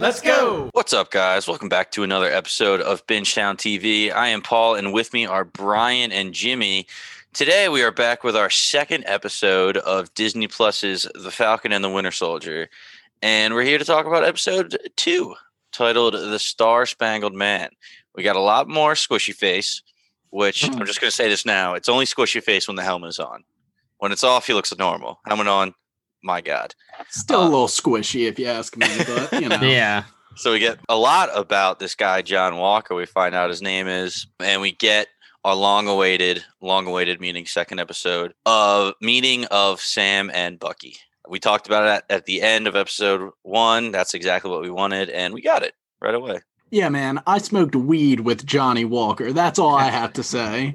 Let's go. What's up, guys? Welcome back to another episode of Bingetown TV. I am Paul, and with me are Brian and Jimmy. Today, we are back with our second episode of Disney Plus's The Falcon and the Winter Soldier. And we're here to talk about episode two, titled The Star Spangled Man. We got a lot more squishy face, which hmm. I'm just going to say this now. It's only squishy face when the helmet is on. When it's off, he looks normal. Helmet on, my God. Still Uh, a little squishy, if you ask me, but you know. Yeah. So we get a lot about this guy, John Walker. We find out his name is, and we get our long-awaited, long-awaited meeting, second episode of meeting of Sam and Bucky. We talked about it at, at the end of episode one. That's exactly what we wanted, and we got it right away. Yeah, man. I smoked weed with Johnny Walker. That's all I have to say.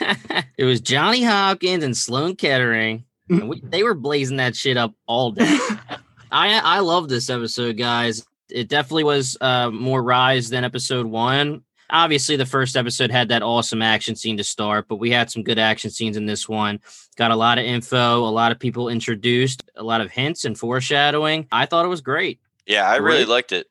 it was Johnny Hopkins and Sloan Kettering. And we, they were blazing that shit up all day. I I love this episode, guys. It definitely was uh, more rise than episode one. Obviously, the first episode had that awesome action scene to start, but we had some good action scenes in this one. Got a lot of info, a lot of people introduced, a lot of hints and foreshadowing. I thought it was great. Yeah, I really liked it.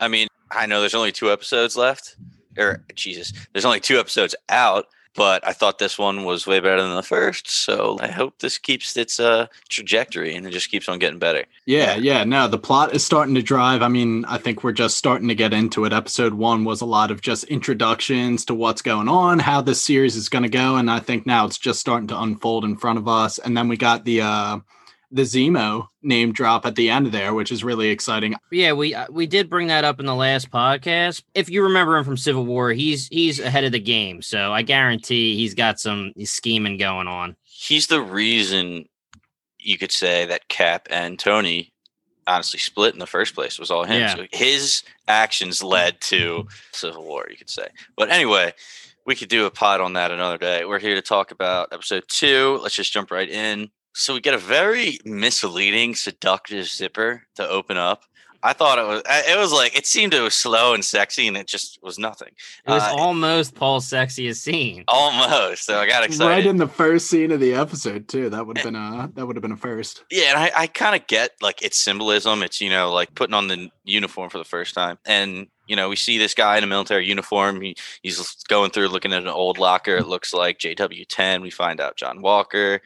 I mean, I know there's only two episodes left, or Jesus, there's only two episodes out, but I thought this one was way better than the first. So I hope this keeps its uh, trajectory and it just keeps on getting better. Yeah, yeah. No, the plot is starting to drive. I mean, I think we're just starting to get into it. Episode one was a lot of just introductions to what's going on, how this series is going to go, and I think now it's just starting to unfold in front of us. And then we got the uh the Zemo name drop at the end there, which is really exciting. Yeah, we uh, we did bring that up in the last podcast. If you remember him from Civil War, he's he's ahead of the game, so I guarantee he's got some scheming going on. He's the reason you could say that Cap and Tony honestly split in the first place was all him. Yeah. So his actions led to Civil War, you could say. But anyway, we could do a pod on that another day. We're here to talk about episode two. Let's just jump right in. So we get a very misleading, seductive zipper to open up. I thought it was. It was like it seemed it was slow and sexy, and it just was nothing. It was Uh, almost Paul's sexiest scene. Almost. So I got excited. Right in the first scene of the episode, too. That would have been a that would have been a first. Yeah, and I, I kind of get like its symbolism. It's you know like putting on the uniform for the first time, and you know we see this guy in a military uniform. He, he's going through looking at an old locker. It looks like JW10. We find out John Walker.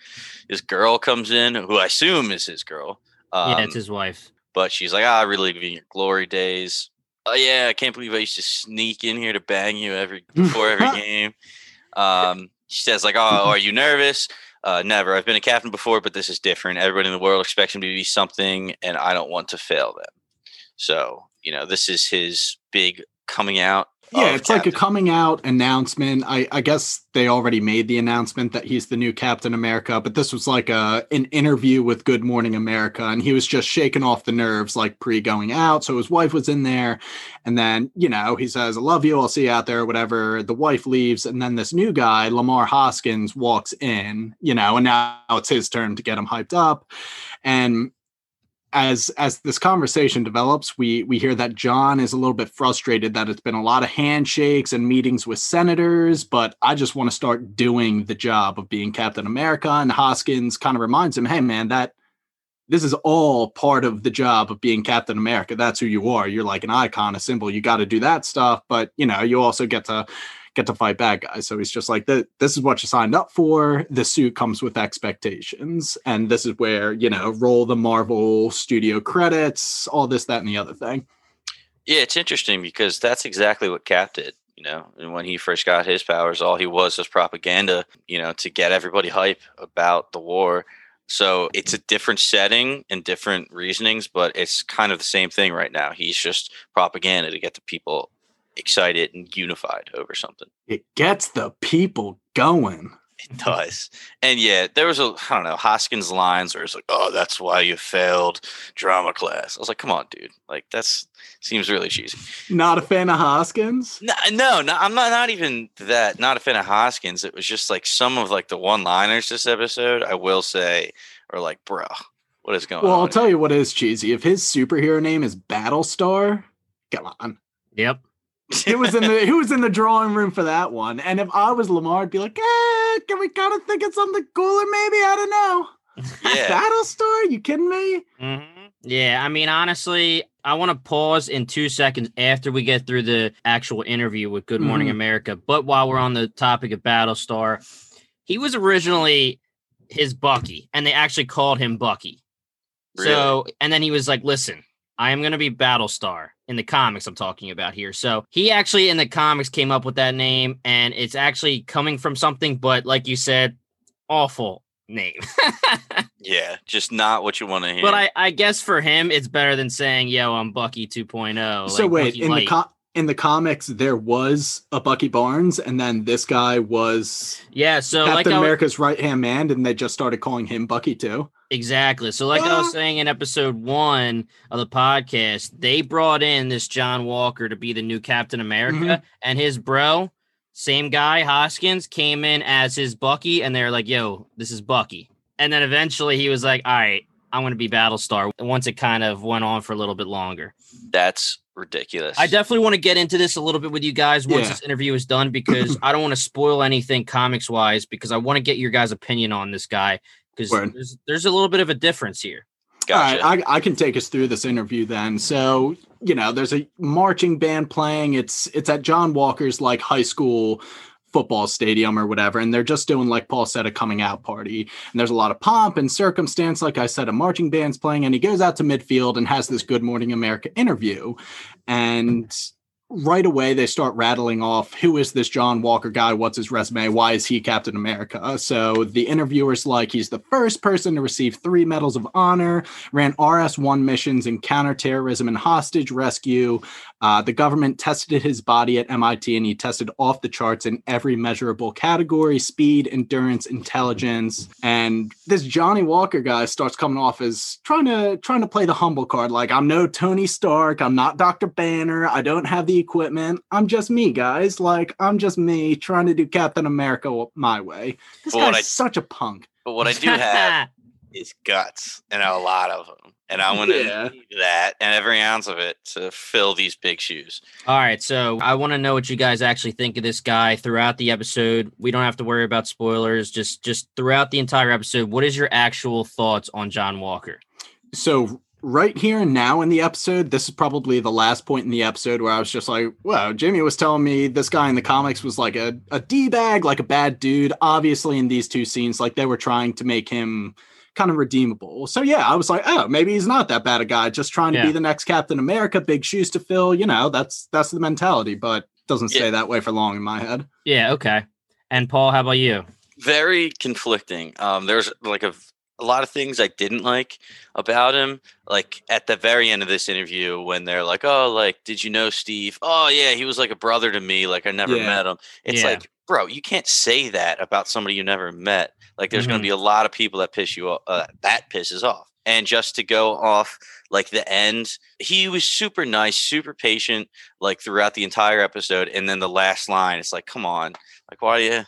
His girl comes in, who I assume is his girl. Um, yeah, it's his wife. But she's like, ah, really living your glory days. Oh yeah, I can't believe I used to sneak in here to bang you every before every game. Um, she says like, oh, are you nervous? Uh, never. I've been a captain before, but this is different. Everybody in the world expects me to be something, and I don't want to fail them. So you know, this is his big coming out. Yeah, of it's like a coming out announcement. I, I guess they already made the announcement that he's the new Captain America, but this was like a an interview with Good Morning America, and he was just shaking off the nerves like pre going out. So his wife was in there, and then you know he says, "I love you. I'll see you out there." Whatever. The wife leaves, and then this new guy, Lamar Hoskins, walks in. You know, and now it's his turn to get him hyped up, and as as this conversation develops, we we hear that John is a little bit frustrated that it's been a lot of handshakes and meetings with senators, but I just want to start doing the job of being Captain America. And Hoskins kind of reminds him, "Hey, man, that this is all part of the job of being Captain America. That's who you are. You're like an icon, a symbol. You got to do that stuff, but you know, you also get to." Get to fight bad guys. So he's just like, This is what you signed up for. The suit comes with expectations. And this is where, you know, roll the Marvel studio credits, all this, that, and the other thing. Yeah, it's interesting because that's exactly what Cap did. You know, and when he first got his powers, all he was was propaganda. You know, to get everybody hype about the war. So it's a different setting and different reasonings, but it's kind of the same thing right now. He's just propaganda to get the people excited and unified over something. It gets the people going. It does. And yeah, there was a I don't know, Hoskins lines where it's like, Oh, that's why you failed drama class. I was like, Come on, dude. Like that's seems really cheesy. Not a fan of Hoskins? No, no, no, I'm not not even that, not a fan of Hoskins. It was just like some of like the one liners this episode, I will say, are like, bro, what is going Well, on? I'll tell you what is cheesy. If his superhero name is Battlestar, come on. Yep. It was in the who was in the drawing room for that one. And if I was Lamar, I'd be like, eh, can we kind of think of something cooler? Maybe I don't know. yeah. Battlestar? You kidding me? hmm Yeah, I mean, honestly, I want to pause in two seconds after we get through the actual interview with Good Morning Mhm. America. But while we're on the topic of Battlestar, he was originally his Bucky, and they actually called him Bucky. So, and then he was like, listen, I am going to be Battlestar in the comics I'm talking about here. So he actually in the comics came up with that name, and it's actually coming from something, but like you said, awful name. yeah, just not what you want to hear. but I, I guess for him, it's better than saying, yo, I'm Bucky 2.0. so like wait, Bucky in the Light. co- in the comics, there was a Bucky Barnes, and then this guy was yeah, so Captain I, was- America's right hand man, and they just started calling him Bucky too. Exactly. So, like I was saying in episode one of the podcast, they brought in this John Walker to be the new Captain America, Mhm. and his bro, same guy, Hoskins, came in as his Bucky, and they're like, "Yo, this is Bucky." And then eventually he was like, "All right, I'm going to be Battlestar." Once it kind of went on for a little bit longer. That's ridiculous. I definitely want to get into this a little bit with you guys once Yeah. this interview is done because I don't want to spoil anything comics wise because I want to get your guys' opinion on this guy because there's, there's a little bit of a difference here. gotcha. All right, I, I can take us through this interview then. So, you know, there's a marching band playing. It's it's at John Walker's like high school football stadium or whatever, and they're just doing like Paul said a coming out party. And there's a lot of pomp and circumstance. Like I said, a marching band's playing, and he goes out to midfield and has this Good Morning America interview. And right away they start rattling off who is this John Walker guy? What's his resume? Why is he Captain America? So the interviewer's like, he's the first person to receive three medals of honor, ran RS 1 missions in counterterrorism and hostage rescue. Uh, the government tested his body at MIT and he tested off the charts in every measurable category speed, endurance, intelligence. And this Johnny Walker guy starts coming off as trying to trying to play the humble card. Like, I'm no Tony Stark, I'm not Dr. Banner, I don't have the equipment. I'm just me, guys. Like, I'm just me trying to do Captain America my way. This guy's I- such a punk. but what I do have is guts, and a lot of them. And I'm going to Yeah. need that and every ounce of it to fill these big shoes. All right, so I want to know what you guys actually think of this guy throughout the episode. We don't have to worry about spoilers. Just just throughout the entire episode, what is your actual thoughts on John Walker? so right here and now in the episode, this is probably the last point in the episode where I was just like, wow, Jimmy was telling me this guy in the comics was like a, a D-bag, like a bad dude. Obviously, in these two scenes, like they were trying to make him kind of redeemable. So yeah, I was like, oh, maybe he's not that bad a guy, just trying to Yeah. be the next Captain America, big shoes to fill. You know, that's that's the mentality, but doesn't Yeah. stay that way for long in my head. Yeah, okay. And Paul, how about you? Very conflicting. Um, there's like a, a lot of things I didn't like about him. Like at the very end of this interview, when they're like, "Oh, like, did you know Steve? Oh, yeah, he was like a brother to me. Like I never Yeah. met him." It's Yeah. like, bro, you can't say that about somebody you never met. Like there's going Mhm. to be a lot of people that piss you off. Uh, that pisses off. And just to go off like the end, he was super nice, super patient, like throughout the entire episode. And then the last line, it's like, come on, like why do you?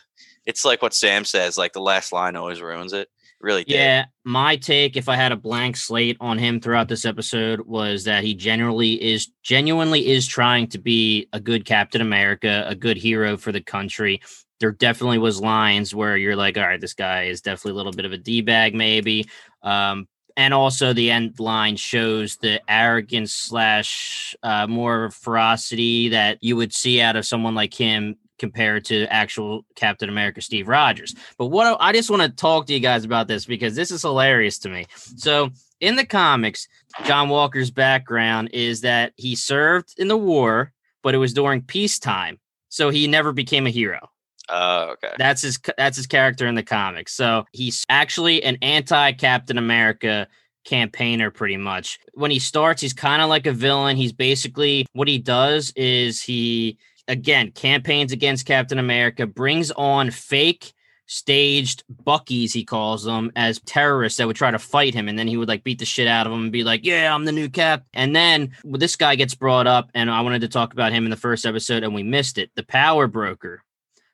It's like what Sam says, like the last line always ruins it. Really did. Yeah, my take, if I had a blank slate on him throughout this episode, was that he generally is genuinely is trying to be a good Captain America, a good hero for the country. There definitely was lines where you're like, all right, this guy is definitely a little bit of a d bag, maybe. Um, and also the end line shows the arrogance slash uh, more ferocity that you would see out of someone like him compared to actual Captain America Steve Rogers. But what I just want to talk to you guys about this because this is hilarious to me. So in the comics, John Walker's background is that he served in the war, but it was during peacetime. So he never became a hero. Oh, okay. That's his that's his character in the comics. So he's actually an anti Captain America campaigner pretty much. When he starts, he's kind of like a villain. He's basically what he does is he again campaigns against Captain America, brings on fake staged buckies he calls them as terrorists that would try to fight him and then he would like beat the shit out of them and be like yeah i'm the new cap and then well, this guy gets brought up and i wanted to talk about him in the first episode and we missed it the power broker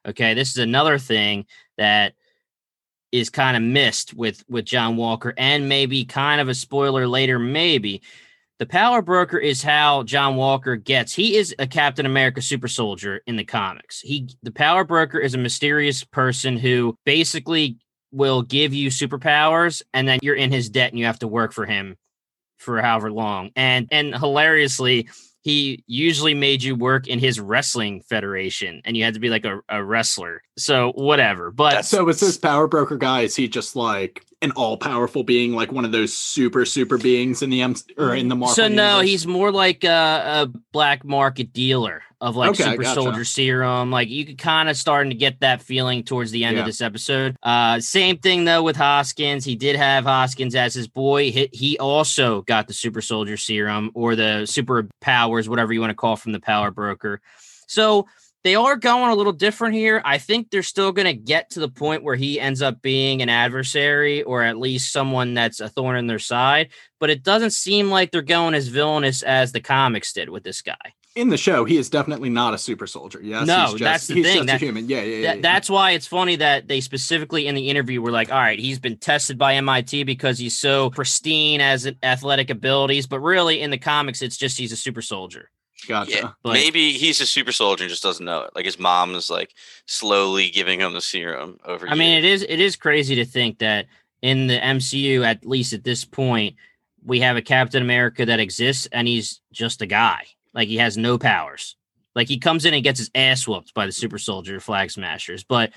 Okay, this is another thing that is kind of missed with with John Walker, and maybe kind of a spoiler later. Maybe the power broker is how John Walker gets. He is a Captain America super soldier in the comics. He the power broker is a mysterious person who basically will give you superpowers, and then you're in his debt and you have to work for him for however long. And and hilariously, he usually made you work in his wrestling federation and you had to be like a, a wrestler. So whatever. But so is this power broker guy, is he just like an all powerful being, like one of those super, super beings in the M or in the Marvel? so no, universe? he's more like a, a black market dealer of like Okay, super gotcha. soldier serum. Like you could kind of starting to get that feeling towards the end Yeah. of this episode. Uh same thing though with Hoskins. He did have Hoskins as his boy. He, he also got the super soldier serum or the super powers, whatever you want to call from the power broker. So they are going a little different here. I think they're still going to get to the point where he ends up being an adversary or at least someone that's a thorn in their side. But it doesn't seem like they're going as villainous as the comics did with this guy. in the show. He is definitely not a super soldier. Yes, No, he's just, that's the he's thing, just that- a human. Yeah, yeah, yeah. That, yeah. that's why it's funny that they specifically in the interview were like, all right, he's been tested by MIT because he's so pristine as an athletic abilities. But really, in the comics, it's just he's a super soldier. Gotcha. Yeah, But- maybe he's a super soldier and just doesn't know it. Like his mom is like slowly giving him the serum over. I mean, it years. is it is crazy to think that in the MCU, at least at this point, we have a Captain America that exists and he's just a guy. Like he has no powers. Like he comes in and gets his ass whooped by the super soldier flag smashers. But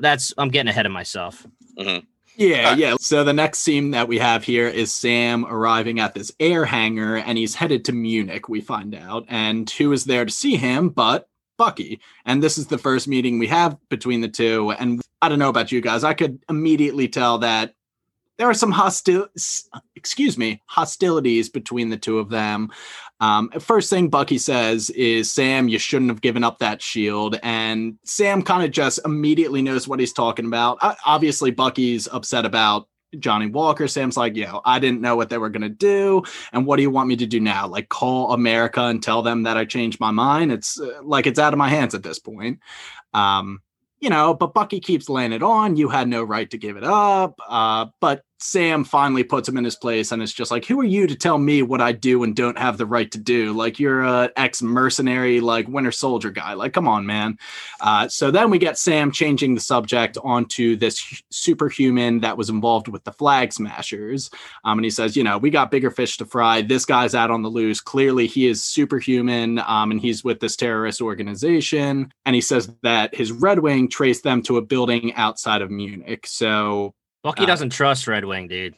that's I'm getting ahead of myself. Mm-hmm. Yeah, Uh, yeah. So the next scene that we have here is Sam arriving at this air hangar and he's headed to Munich, we find out. And who is there to see him but Bucky? And this is the first meeting we have between the two. And I don't know about you guys, I could immediately tell that there are some hostil excuse me, hostilities between the two of them. Um, first thing Bucky says is, Sam, you shouldn't have given up that shield. And Sam kind of just immediately knows what he's talking about. Uh, obviously, Bucky's upset about Johnny Walker. Sam's like, yo, I didn't know what they were going to do. And what do you want me to do now? Like, call America and tell them that I changed my mind? It's uh, like it's out of my hands at this point. Um, you know, but Bucky keeps laying it on. You had no right to give it up. Uh, but Sam finally puts him in his place and it's just like, who are you to tell me what I do and don't have the right to do? Like, you're a ex mercenary, like Winter Soldier guy. Like, come on, man. Uh, so then we get Sam changing the subject onto this superhuman that was involved with the flag smashers. Um, and he says, you know, we got bigger fish to fry. This guy's out on the loose. Clearly, he is superhuman um, and he's with this terrorist organization. And he says that his Red Wing traced them to a building outside of Munich. So, Bucky Uh, doesn't trust Red Wing, dude.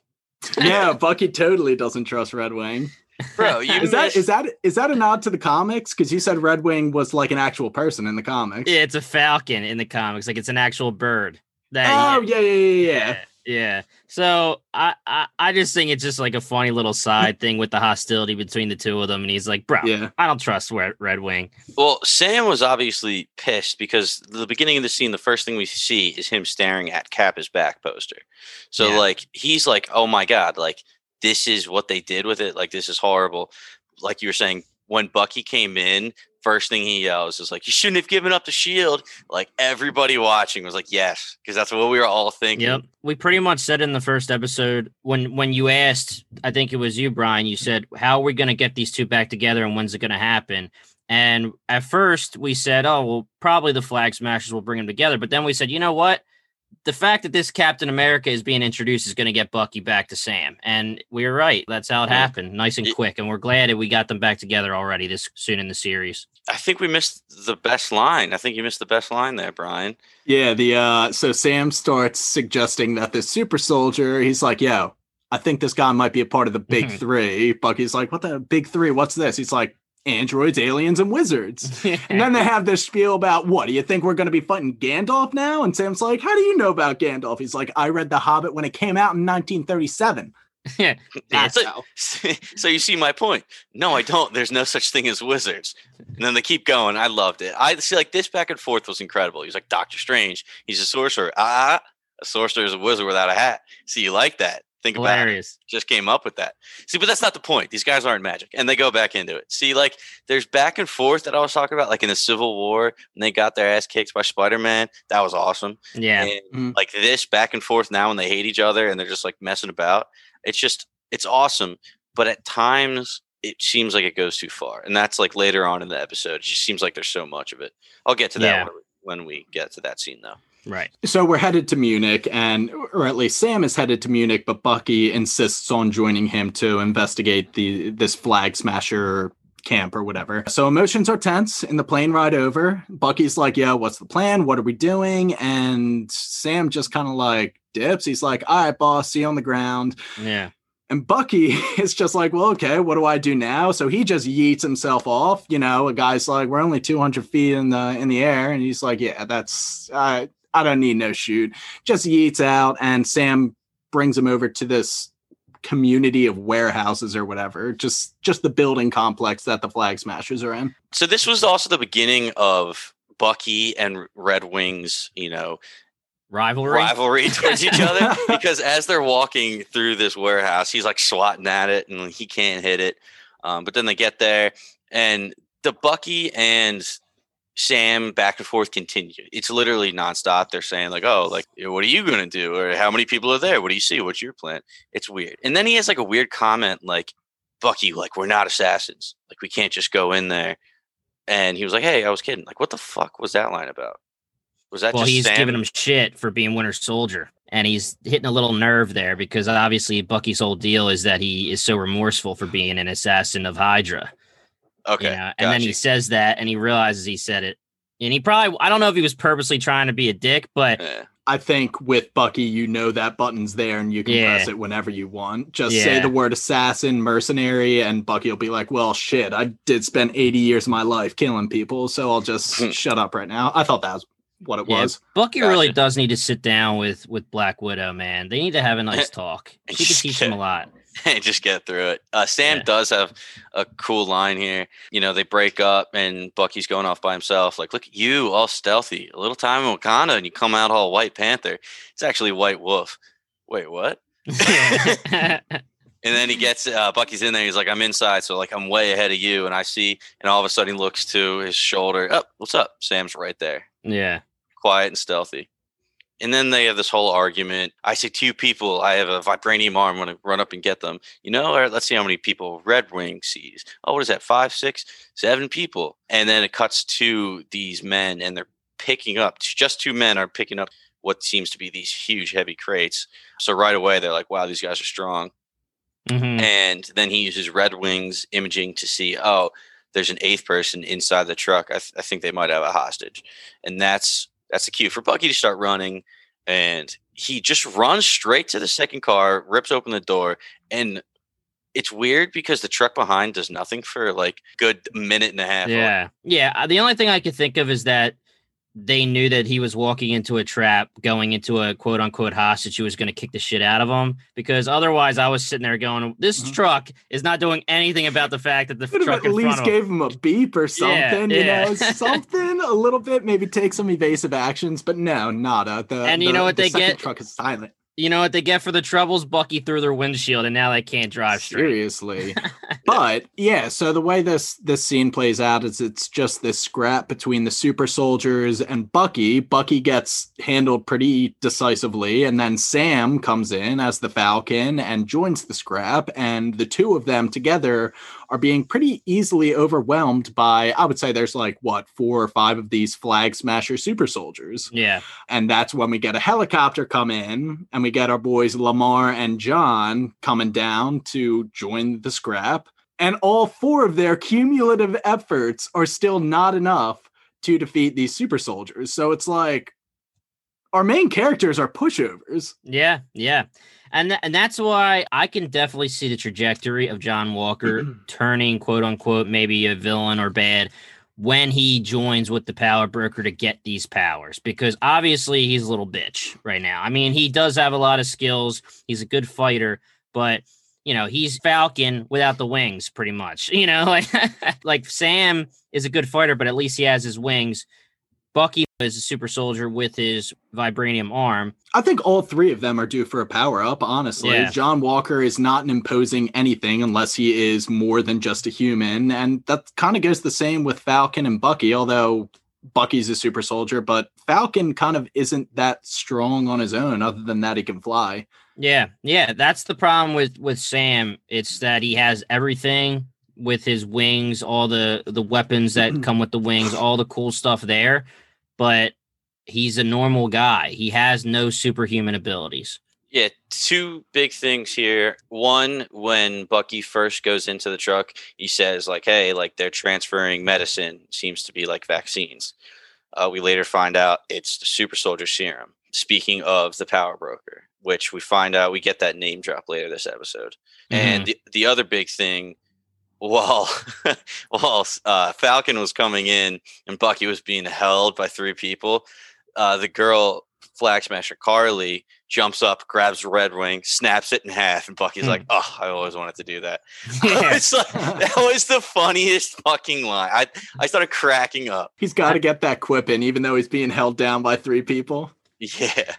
yeah, Bucky totally doesn't trust Red Wing. bro. You Is that missed- is that is that a nod to the comics? Because you said Red Wing was like an actual person in the comics. Yeah, it's a falcon in the comics. Like it's an actual bird. That Oh yeah, yeah, yeah, yeah. yeah. Yeah. So I, I I just think it's just like a funny little side thing with the hostility between the two of them. And he's like, bro, Yeah. I don't trust Red, Red Wing. Well, Sam was obviously pissed because the beginning of the scene, the first thing we see is him staring at Kappa's back poster. So, Yeah. like, he's like, "Oh my god, like this is what they did with it. Like, this is horrible." Like you were saying, when Bucky came in, first thing he yells is like, "You shouldn't have given up the shield." Like everybody watching was like, "Yes," because that's what we were all thinking. Yep. We pretty much said in the first episode when when you asked, I think it was you, Brian, you said, How are we gonna get these two back together and when's it gonna happen? And at first we said, Oh, well, probably the flag smashers will bring them together. But then we said, you know what? The fact that this Captain America is being introduced is going to get Bucky back to Sam. And we were right. That's how it happened. Nice and quick. And we're glad that we got them back together already this soon in the series. I think we missed the best line. I think you missed the best line there, Brian. Yeah, the uh so Sam starts suggesting that this super soldier, he's like, yo, I think this guy might be a part of the big Mhm. three. Bucky's like, what the big three? What's this? He's like, androids, aliens, and wizards. And then they have this spiel about what do you think we're going to be fighting Gandalf now? And Sam's like, How do you know about Gandalf? He's like, I read The Hobbit when it came out in 1937. Yeah, That's so, how. so you see my point. No, I don't. There's no such thing as wizards. And then they keep going. I loved it. I see like this back and forth was incredible. He's like Doctor Strange. He's a sorcerer. Ah, a sorcerer is a wizard without a hat. See, you like that? Think about it. Just came up with that. See, but that's not the point. These guys aren't magic, and they go back into it. See, like there's back and forth that I was talking about, like in the Civil War, when they got their ass kicked by Spider Man. That was awesome. Yeah. And Mhm. like this back and forth now and they hate each other and they're just like messing about. It's just it's awesome. But at times it seems like it goes too far. And that's like later on in the episode. It just seems like there's so much of it. I'll get to that Yeah. when we get to that scene though. Right. So we're headed to Munich, and or at least Sam is headed to Munich, but Bucky insists on joining him to investigate the this flag smasher camp or whatever. So emotions are tense in the plane ride over. Bucky's like, "Yeah, what's the plan? What are we doing?" And Sam just kind of like dips. He's like, "All right, boss, see you on the ground." Yeah. And Bucky is just like, well, okay, what do I do now? So he just yeets himself off. You know, a guy's like, we're only 200 feet in the in the air, and he's like, yeah, that's uh, I don't need no chute. Just yeets out, and Sam brings him over to this community of warehouses or whatever. Just just the building complex that the Flag Smashers are in. So this was also the beginning of Bucky and Red Wings, you know, Rivalry. rivalry towards each other because as they're walking through this warehouse, he's like swatting at it and he can't hit it. Um, but then they get there and the Bucky and Sam back and forth continue. It's literally nonstop. They're saying like, "Oh, like what are you gonna do?" or "How many people are there? What do you see? What's your plan?" It's weird. And then he has like a weird comment like, "Bucky, like we're not assassins. Like we can't just go in there." And he was like, "Hey, I was kidding. Like what the fuck was that line about?" Was that well, he's Sam? giving him shit for being Winter Soldier, and he's hitting a little nerve there because obviously Bucky's whole deal is that he is so remorseful for being an assassin of Hydra. Okay, you know? and then he says that, and he realizes he said it, and he probably I don't know if he was purposely trying to be a dick, but Yeah. I think with Bucky, you know that button's there and you can Yeah. press it whenever you want. Just say the word assassin, mercenary, and Bucky will be like, well, shit, I did spend 80 years of my life killing people, so I'll just shut up right now. I thought that was what it Yeah, was. Bucky really does need to sit down with with Black Widow, man. They need to have a nice talk. She could teach him a lot. And just get through it. Uh, Sam Yeah. does have a cool line here. You know, they break up and Bucky's going off by himself. Like, look at you, all stealthy. A little time in Wakanda, and you come out all White Panther. It's actually White Wolf. Wait, what? And then he gets uh, Bucky's in there. He's like, I'm inside, so like I'm way ahead of you. And I see, and all of a sudden he looks to his shoulder. Oh, what's up? Sam's right there, yeah. quiet and stealthy. And then they have this whole argument. I see two people. I have a vibranium arm. I'm going to run up and get them. You know, right, let's see how many people Red Wing sees. Oh, what is that? Five, six, seven people. And then it cuts to these men, and they're picking up. Just two men are picking up what seems to be these huge, heavy crates. So right away, they're like, "Wow, these guys are strong." Mhm. And then he uses Red Wings imaging to see, oh, there's an eighth person inside the truck. I, th- I think they might have a hostage, and that's that's a cue for Bucky to start running. And he just runs straight to the second car, rips open the door, and it's weird because the truck behind does nothing for like good minute and a half. Yeah. Yeah. uh, The only thing I could think of is that they knew that he was walking into a trap, going into a quote unquote hostage who was going to kick the shit out of him. Because otherwise, I was sitting there going, this Mhm. truck is not doing anything about the fact that the Could truck at least of him. gave him a beep or Yeah, something, you yeah. know, something a little bit, maybe take some evasive actions, but no, nada. The, And you the- know what the they get? Truck is silent. You know what they get for the troubles? Bucky through their windshield, and now they can't drive straight. Seriously. but yeah, so the way this this scene plays out is it's just this scrap between the super soldiers and Bucky. Bucky gets handled pretty decisively, and then Sam comes in as the Falcon and joins the scrap, and the two of them together are being pretty easily overwhelmed by I would say there's like what four or five of these flag smasher super soldiers. Yeah. And that's when we get a helicopter come in and we get our boys Lamar and John coming down to join the scrap. And all four of their cumulative efforts are still not enough to defeat these super soldiers. So it's like our main characters are pushovers. Yeah, yeah. And th- and that's why I can definitely see the trajectory of John Walker turning quote unquote maybe a villain or bad when he joins with the power broker to get these powers because obviously he's a little bitch right now. I mean, he does have a lot of skills. He's a good fighter, but you know, he's Falcon without the wings pretty much. You know, like like Sam is a good fighter, but at least he has his wings. Bucky is a super soldier with his vibranium arm. I think all three of them are due for a power up, honestly. Yeah. John Walker is not an imposing anything unless he is more than just a human. And that kind of goes the same with Falcon and Bucky, although Bucky's a super soldier, but Falcon kind of isn't that strong on his own, other than that he can fly. Yeah, yeah, that's the problem with with Sam. It's that he has everything with his wings, all the the weapons that come with the wings, all the cool stuff there, but he's a normal guy. He has no superhuman abilities. Yeah, two big things here. One, when Bucky first goes into the truck, he says like, "Hey, like they're transferring medicine. Seems to be like vaccines." Uh, we later find out it's the super soldier serum. Speaking of the power broker, which we find out we get that name drop later this episode. And the, the other big thing, while while uh, Falcon was coming in and Bucky was being held by three people, uh, the girl Flag Smasher Karli jumps up, grabs Red Wing, snaps it in half, and Bucky's like, "Oh, I always wanted to do that." Yeah. it's like, that was the funniest fucking line. I I started cracking up. He's got to get that quip in, even though he's being held down by three people. Yeah,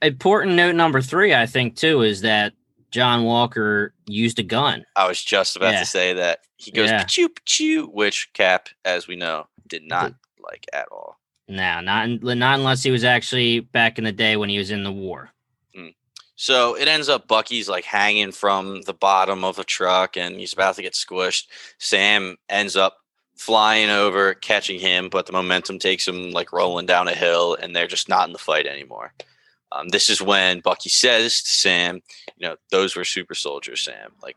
Important note number three, I think, too, is that John Walker used a gun. I was just about Yeah. to say that he goes Yeah. "Pachoo, pachoo," which Cap, as we know, did not like at all. No, not not unless he was actually back in the day when he was in the war. Mm. So it ends up Bucky's like hanging from the bottom of a truck and he's about to get squished. Sam ends up flying over, catching him, but the momentum takes him like rolling down a hill and they're just not in the fight anymore. Um, this is when Bucky says to Sam, you know, those were super soldiers, Sam. Like,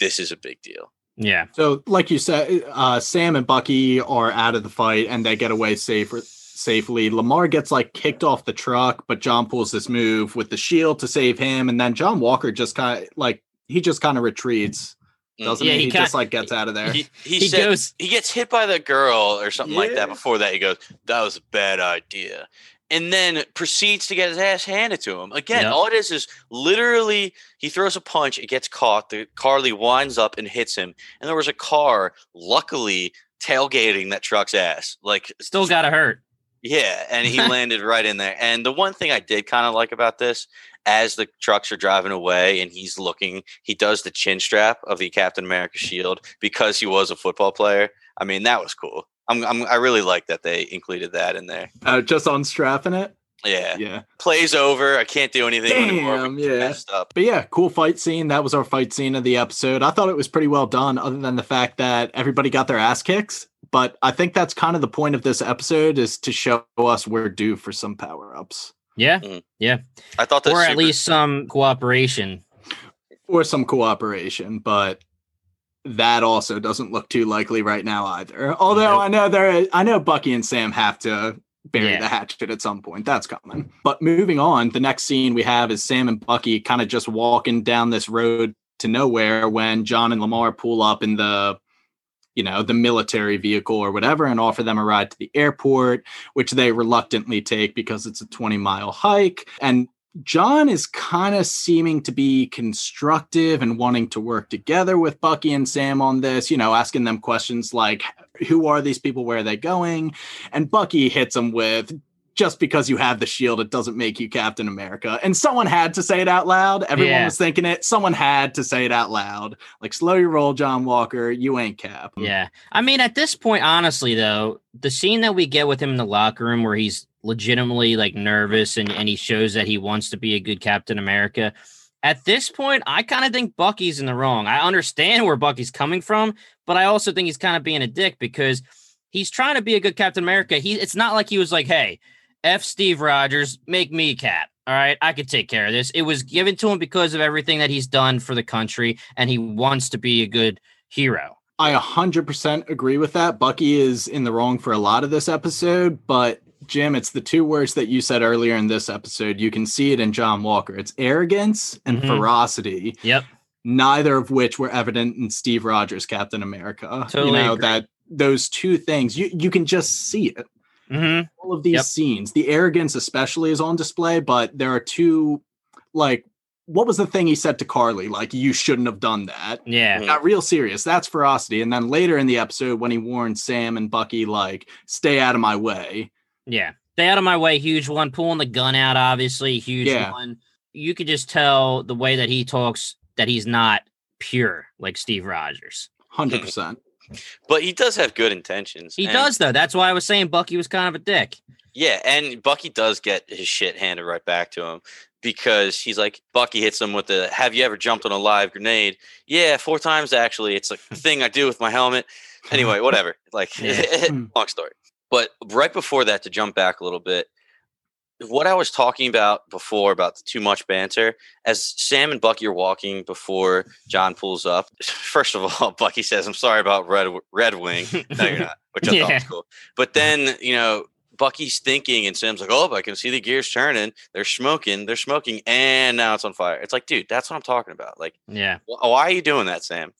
this is a big deal. Yeah, So, like you said, uh, Sam and Bucky are out of the fight and they get away safer safely. Lamar gets like kicked off the truck, but John pulls this move with the shield to save him, and then John Walker just kind of like he just kind of retreats, Mm. doesn't Yeah, he? he He, just like gets out of there. He, he, he said, goes. he gets hit by the girl or something like that. Before that, he goes, "That was a bad idea," and then proceeds to get his ass handed to him. Again, Yep. all it is is literally he throws a punch, it gets caught. The Karli winds up and hits him, and there was a car, luckily tailgating that truck's ass. Like, Still got to hurt. yeah, and he landed right in there. And the one thing I did kind of like about this, as the trucks are driving away and he's looking, he does the chin strap of the Captain America shield because he was a football player. I mean, that was cool. I'm, I'm I really like that they included that in there. Uh, just unstrapping it. Yeah, Yeah. plays over. I can't do anything anymore. Damn, We yeah. messed up. But yeah, cool fight scene. That was our fight scene of the episode. I thought it was pretty well done, other than the fact that everybody got their ass kicks. But I think that's kind of the point of this episode is to show us we're due for some power ups Yeah, Yeah. I thought that or at super- least some cooperation. or some cooperation. But that also doesn't look too likely right now either. Although. I know there, I know Bucky and Sam have to bury Yeah. the hatchet at some point. That's coming. But moving on, the next scene we have is Sam and Bucky kind of just walking down this road to nowhere when John and Lamar pull up in the you know the military vehicle or whatever and offer them a ride to the airport which they reluctantly take because it's a 20 mile hike and John is kind of seeming to be constructive and wanting to work together with Bucky and Sam on this, you know, asking them questions like, who are these people? Where are they going? And Bucky hits them with, just because you have the shield, it doesn't make you Captain America. And someone had to say it out loud. Everyone Yeah. was thinking it. Someone had to say it out loud. Like, slow your roll, John Walker. You ain't Cap. Yeah. I mean, at this point, honestly, though, the scene that we get with him in the locker room where he's legitimately like nervous and, and he shows that he wants to be a good Captain America. At this point, I kind of think Bucky's in the wrong. I understand where Bucky's coming from, but I also think he's kind of being a dick because he's trying to be a good Captain America. He it's not like he was like, hey, F Steve Rogers, make me Cap. All right, I could take care of this. It was given to him because of everything that he's done for the country, and he wants to be a good hero. I 100% agree with that. Bucky is in the wrong for a lot of this episode, but Jim, it's the two words that you said earlier in this episode. You can see it in John Walker. It's arrogance and Mhm. ferocity, Yep. neither of which were evident in Steve Rogers, Captain America. Totally you know, agree. that those two things, you, you can just see it. Mm-hmm. All of these Yep. scenes, the arrogance especially is on display, but there are two, like, what was the thing he said to Karli? Like, you shouldn't have done that Yeah. Got real serious. That's ferocity. And then later in the episode, when he warned Sam and Bucky, like, stay out of my way. Yeah. Stay out of my way. Huge one. Pulling the gun out, obviously. Huge Yeah. one. You could just tell the way that he talks that he's not pure like Steve Rogers. 100%. but he does have good intentions. He and- does, though. That's why I was saying Bucky was kind of a dick. Yeah, and Bucky does get his shit handed right back to him because he's like Bucky hits him with the "Have you ever jumped on a live grenade?" Yeah, four times actually. It's a thing I do with my helmet. Anyway, whatever. Like Yeah. long story. But right before that, to jump back a little bit, what I was talking about before about the too much banter, as Sam and Bucky are walking before John pulls up, first of all, Bucky says, I'm sorry about Red Red Wing. No, you're not, which I thought was cool. But then, you know, Bucky's thinking and Sam's like, Oh, I can see the gears turning. They're smoking, they're smoking, and now it's on fire. It's like, dude, that's what I'm talking about. Like, Yeah. why are you doing that, Sam?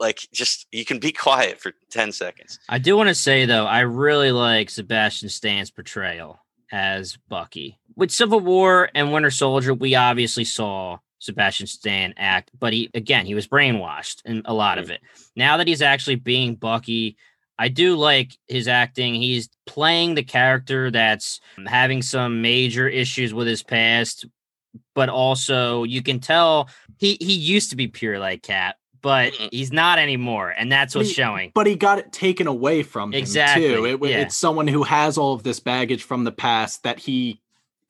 Like, just you can be quiet for 10 seconds. I do want to say though, I really like Sebastian Stan's portrayal as Bucky. With Civil War and Winter Soldier, we obviously saw Sebastian Stan act, but he again he was brainwashed in a lot of mm. it. Now that he's actually being Bucky, I do like his acting. He's playing the character that's having some major issues with his past, but also you can tell he he used to be pure like Cap, but he's not anymore, and that's what's He- showing. but he got it taken away from him Exactly, too. It, yeah. It's someone who has all of this baggage from the past that he,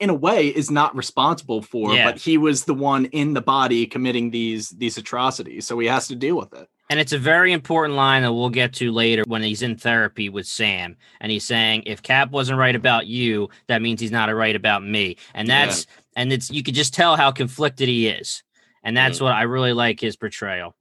in a way, is not responsible for. Yeah. But he was the one in the body committing these these atrocities, so he has to deal with it. And it's a very important line that we'll get to later when he's in therapy with Sam. And he's saying, if Cap wasn't right about you, that means he's not right about me. And Yeah. that's, and it's, you could just tell how conflicted he is. And that's Mm. what I really like his portrayal.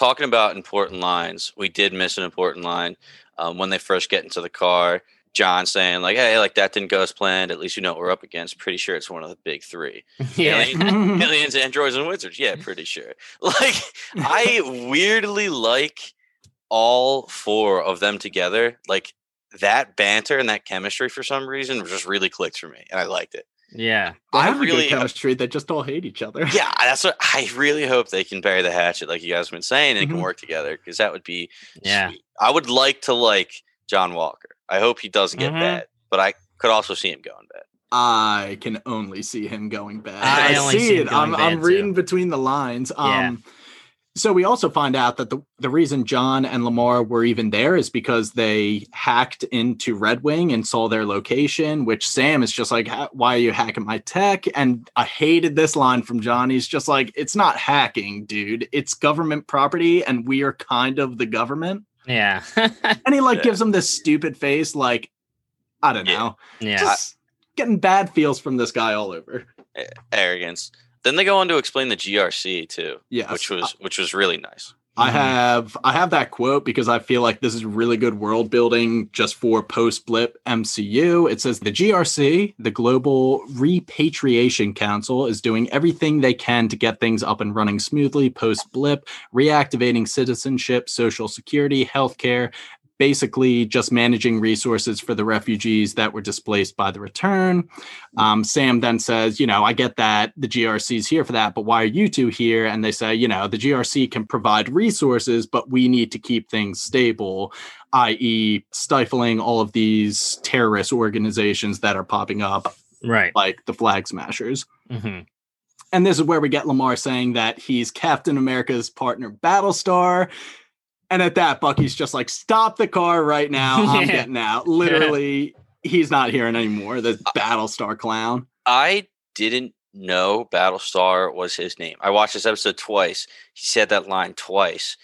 Talking about important lines, we did miss an important line um, when they first get into the car. John saying like, "Hey, like that didn't go as planned. At least you know what we're up against. Pretty sure it's one of the big three: yeah. Alien- aliens, androids, and wizards. Yeah, pretty sure. Like, I weirdly like all four of them together. Like that banter and that chemistry for some reason just really clicked for me, and I liked it. Yeah. They I have a really good chemistry. They just all hate each other. Yeah, that's what I really hope they can bury the hatchet, like you guys have been saying, and Mhm. can work together because that would be Yeah. sweet. I would like to like John Walker. I hope he doesn't get Mhm. bad, but I could also see him going bad. I can only see him going bad. I I, only see see it. I'm, I'm bad, reading between the lines. Yeah. So we also find out that the, the reason John and Lamar were even there is because they hacked into Red Wing and saw their location, which Sam is just like, why are you hacking my tech? And I hated this line from John. He's just like, it's not hacking, dude. It's government property and we are kind of the government. Yeah. And he like Yeah. gives him this stupid face, like, I don't know. yeah. Just getting bad feels from this guy all over. Arrogance. Then they go on to explain the GRC too, Yes. which was which was really nice. I Mhm. have I have that quote because I feel like this is really good world building just for post blip MCU. It says the GRC, the Global Repatriation Council, is doing everything they can to get things up and running smoothly post blip, reactivating citizenship, social security, healthcare, basically just managing resources for the refugees that were displaced by the return. Um, Sam then says, you know, I get that the GRC is here for that, but why are you two here? And they say, you know, the GRC can provide resources, but we need to keep things stable, i.e., stifling all of these terrorist organizations that are popping up, right. like the Flag Smashers. hmm And this is where we get Lamar saying that he's Captain America's partner, Battlestar. And at that, Bucky's just like, stop the car right now. I'm Yeah. getting out. Literally, he's not here anymore. The uh, Battlestar clown. I didn't know Battlestar was his name. I watched this episode twice. He said that line twice.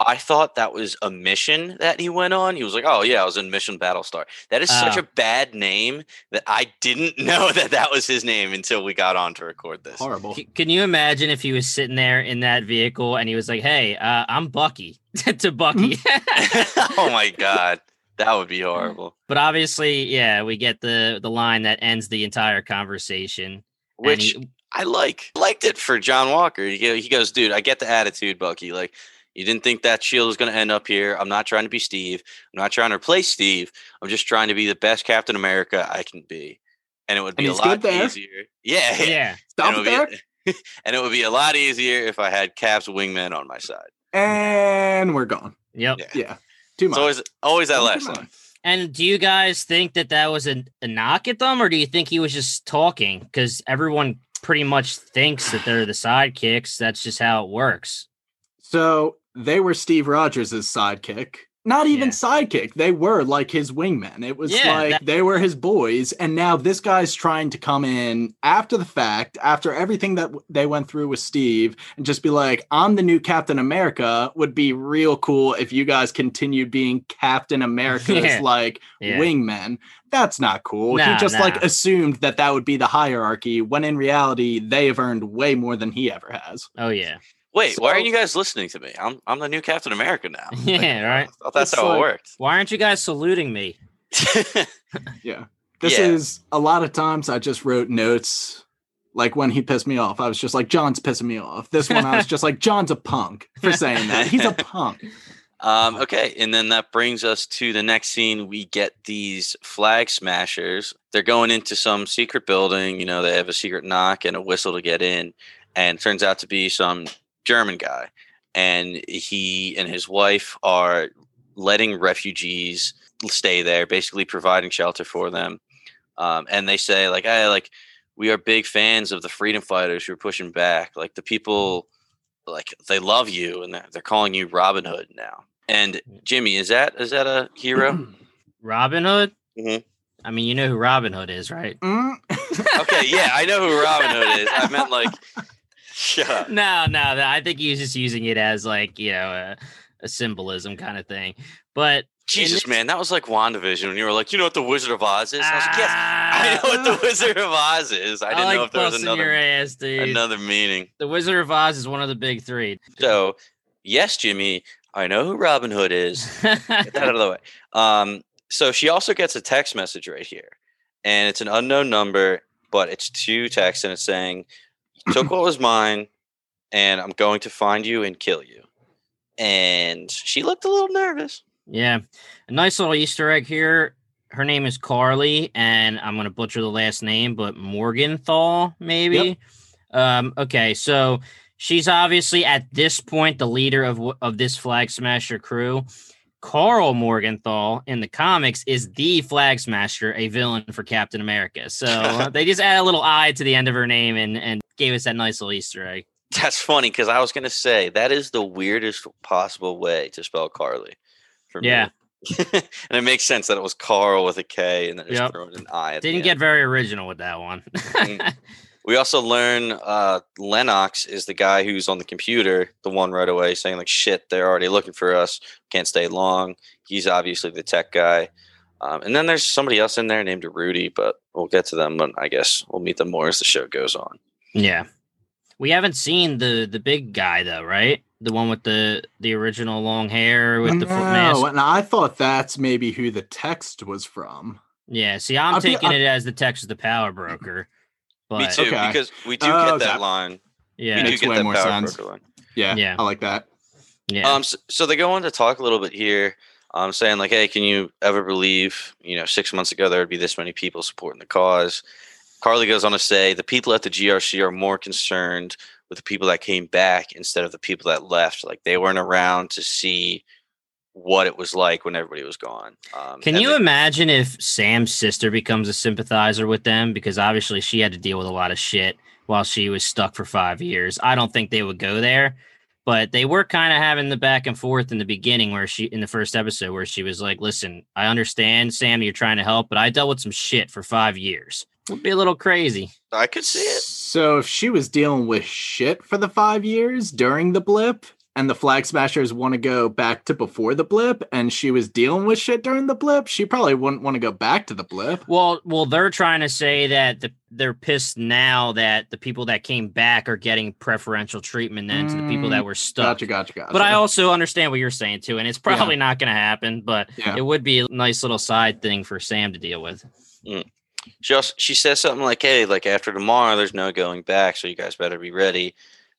I thought that was a mission that he went on. He was like, "Oh yeah, I was in Mission Battlestar." That is such Ah. a bad name that I didn't know that that was his name until we got on to record this. Horrible. C- Can you imagine if he was sitting there in that vehicle and he was like, "Hey, uh, I'm Bucky," to Bucky. oh my god, that would be horrible. but obviously, yeah, we get the the line that ends the entire conversation. and Which he- I like. Liked it for John Walker. He goes, dude, I get the attitude, Bucky. Like, you didn't think that shield was going to end up here. I'm not trying to be Steve. I'm not trying to replace Steve. I'm just trying to be the best Captain America I can be. And it would be a lot easier. Yeah. yeah, Stop and, it it there. would be, and it would be a lot easier if I had Cap's wingman on my side. And we're gone. yep. Yeah. Yeah. Too It's much. always always that last much. line. And do you guys think that that was a, a knock at them, or do you think he was just talking? Because everyone pretty much thinks that they're the sidekicks. That's just how it works. So they were Steve Rogers' sidekick not even Yeah. sidekick. They were like his wingmen. It was Yeah, like that- they were his boys. And now this guy's trying to come in after the fact, after everything that they went through with Steve, and just be like, I'm the new Captain America. Would be real cool if you guys continued being Captain America's Yeah. like wingmen. That's not cool. he Nah, just like assumed that that would be the hierarchy when in reality, they have earned way more than he ever has. Oh yeah. Wait, why aren't you guys listening to me? I'm I'm the new Captain America now. Yeah, right. I that's It's how like- it worked. Why aren't you guys saluting me? Yeah. This Yeah. is a lot of times I just wrote notes like when he pissed me off. I was just like, John's pissing me off. This one I was just like, John's a punk for saying that. He's a punk. Um, okay, and then that brings us to the next scene. We get these flag smashers. They're going into some secret building. You know, they have a secret knock and a whistle to get in, and it turns out to be some German guy. And he and his wife are letting refugees stay there, basically providing shelter for them. Um, and they say like, "Hey, like we are big fans of the freedom fighters who are pushing back. Like the people." like they love you and they're, they're calling you Robin Hood now. And Jimmy, is that is that a hero? Robin Hood? Mhm. I mean, you know who Robin Hood is, right? Mm. okay, yeah, I know who Robin Hood is. I meant like shut up. No, no, I think he's just using it as like, you know, a, a symbolism kind of thing. But Jesus, this- man, that was like WandaVision when you were like, you know what the Wizard of Oz is? I was like, yes, I Ah, know what the Wizard of Oz is. I didn't like know if there was another ass, another meaning. The Wizard of Oz is one of the big three. So yes, Jimmy, I know who Robin Hood is. Get that out of the way. Um, so she also gets a text message right here, and it's an unknown number, but it's two texts, and it's saying, "You "Took what was mine, and I'm going to find you and kill you." And she looked a little nervous. Yeah. A nice little Easter egg here. Her name is Karli, and I'm gonna butcher the last name, but Morgenthau, maybe. Um, okay, so she's obviously at this point the leader of of this flag smasher crew. Karl Morgenthau in the comics is the flag smasher, a villain for Captain America. So uh, they just add a little I to the end of her name and and gave us that nice little Easter egg. That's funny because I was going to say that is the weirdest possible way to spell Karli. For me. Yeah. and it makes sense that it was Karl with a K and then just Yep. thrown an I. At Didn't end. get very original with that one. We also learn uh, Lennox is the guy who's on the computer, the one right away saying like, "Shit, they're already looking for us. Can't stay long." He's obviously the tech guy. Um, and then there's somebody else in there named Rudy, but we'll get to them. But I guess we'll meet them more as the show goes on. Yeah. We haven't seen the the big guy though, right? The one with the the original long hair with the foot mask. No, and I thought that's maybe who the text was from. Yeah, see, I'm I feel- taking I- it as the text of the power broker. Me too, Okay. because we do Oh, get that okay. line. yeah, we do Makes get way that more power sense. line. Yeah, Yeah. I like that. yeah. Um, so, so they go on to talk a little bit here, um, saying like, "Hey, can you ever believe, you know, six months ago there would be this many people supporting the cause?" Karli goes on to say, "The people at the GRC are more concerned with the people that came back instead of the people that left. Like they weren't around to see what it was like when everybody was gone." Um, Can you they- imagine if Sam's sister becomes a sympathizer with them? Because obviously she had to deal with a lot of shit while she was stuck for five years. I don't think they would go there, but they were kind of having the back and forth in the beginning where she, in the first episode, where she was like, listen, I understand, Sam, you're trying to help, but I dealt with some shit for five years. Would be a little crazy. I could see it. So if she was dealing with shit for the five years during the blip, and the Flag Smashers want to go back to before the blip, and she was dealing with shit during the blip, she probably wouldn't want to go back to the blip. Well, well, they're trying to say that the, they're pissed now that the people that came back are getting preferential treatment than to the people that mm, were stuck. Gotcha, gotcha, gotcha. But I also understand what you're saying too, and it's probably not going to happen. But Yeah. it would be a nice little side thing for Sam to deal with. Mm. She also, she says something like, "Hey, like after tomorrow, there's no going back, so you guys better be ready."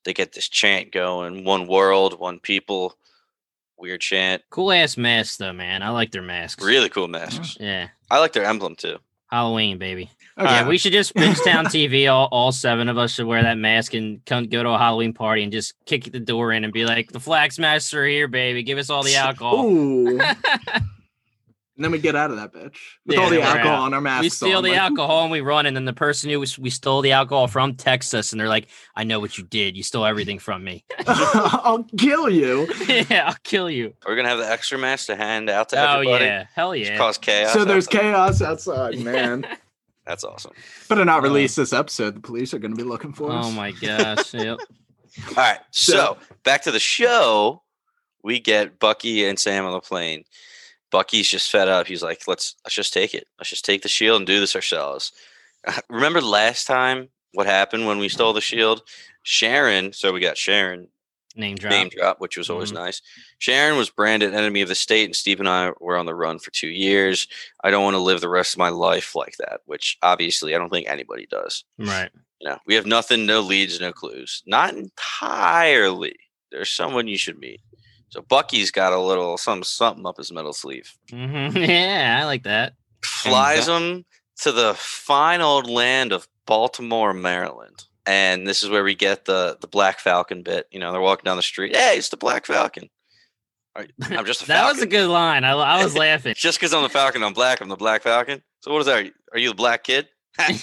They get this chant going: "One world, one people." Weird chant. Cool ass masks though, man. I like their masks. Really cool masks. Yeah, I like their emblem too. Halloween, baby. Okay. Yeah, we should just Bridgetown TV. All, all seven of us should wear that mask and come go to a Halloween party and just kick the door in and be like, "The Flag Smashers are here, baby. Give us all the alcohol." Ooh. And then we get out of that bitch with Yeah, all the we're alcohol out. on our masks. we steal on, the like, alcohol and we run, and then the person who was, we stole the alcohol from texts us, and they're like, "I know what you did. You stole everything from me. I'll kill you. yeah, I'll kill you." We're gonna have the extra mask to hand out to Oh everybody. yeah, hell Just yeah. cause chaos. So there's outside. chaos outside, man. That's awesome. Better not Uh, release this episode. The police are going to be looking for us. Oh my gosh. Yep. All right. So, So- back to the show. We get Bucky and Sam on the plane. Bucky's just fed up. He's like, "Let's let's just take it. Let's just take the shield and do this ourselves." Remember last time what happened when we stole the shield? Sharon. So we got Sharon Name drop. name drop, which was always Mhm. nice. Sharon was branded enemy of the state, and Steve and I were on the run for two years. I don't want to live the rest of my life like that, which obviously I don't think anybody does. Right. You know, we have nothing, no leads, no clues. Not entirely. There's someone you should meet. So Bucky's got a little some something up his middle sleeve. hmm Yeah, I like that. Flies him to the fine old land of Baltimore, Maryland. And this is where we get the the Black Falcon bit. You know, they're walking down the street. Hey, it's the Black Falcon. Right, I'm just a that was a good line. I, I was laughing. Just because I'm the Falcon, I'm black. I'm the Black Falcon. So what is that? Are you the black kid?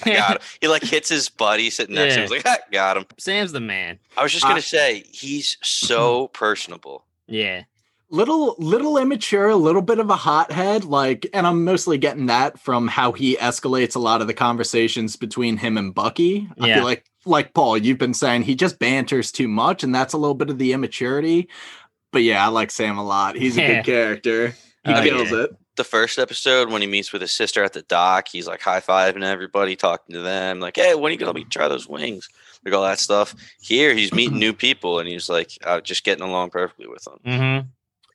Got him. He like hits his buddy sitting next to him. He's like, got him. Sam's the man. I was just gonna I- say he's so personable. Yeah. little little immature a little bit of a hothead like and i'm mostly getting that from how he escalates a lot of the conversations between him and bucky i Yeah. feel like like paul you've been saying he just banters too much and that's a little bit of the immaturity but yeah i like sam a lot he's a Yeah. good character he Oh, kills yeah. it The first episode when he meets with his sister at the dock, he's like high fiving everybody, talking to them, like, "Hey, when are you gonna let me try those wings?" Like all that stuff. Here, he's meeting new people, and he's like, uh, just getting along perfectly with them. Mm-hmm.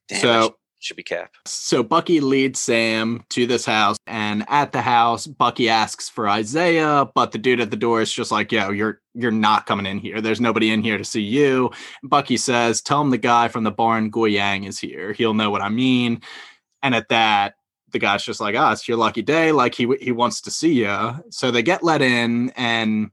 Damn, So- that should, should be Cap. So Bucky leads Sam to this house, and at the house, Bucky asks for Isaiah, but the dude at the door is just like, "Yo, you're you're not coming in here. There's nobody in here to see you." Bucky says, "Tell him the guy from the barn Goyang is here. He'll know what I mean." And at that, the guy's just like, "Ah, it's your lucky day. Like he he wants to see you." So they get let in, and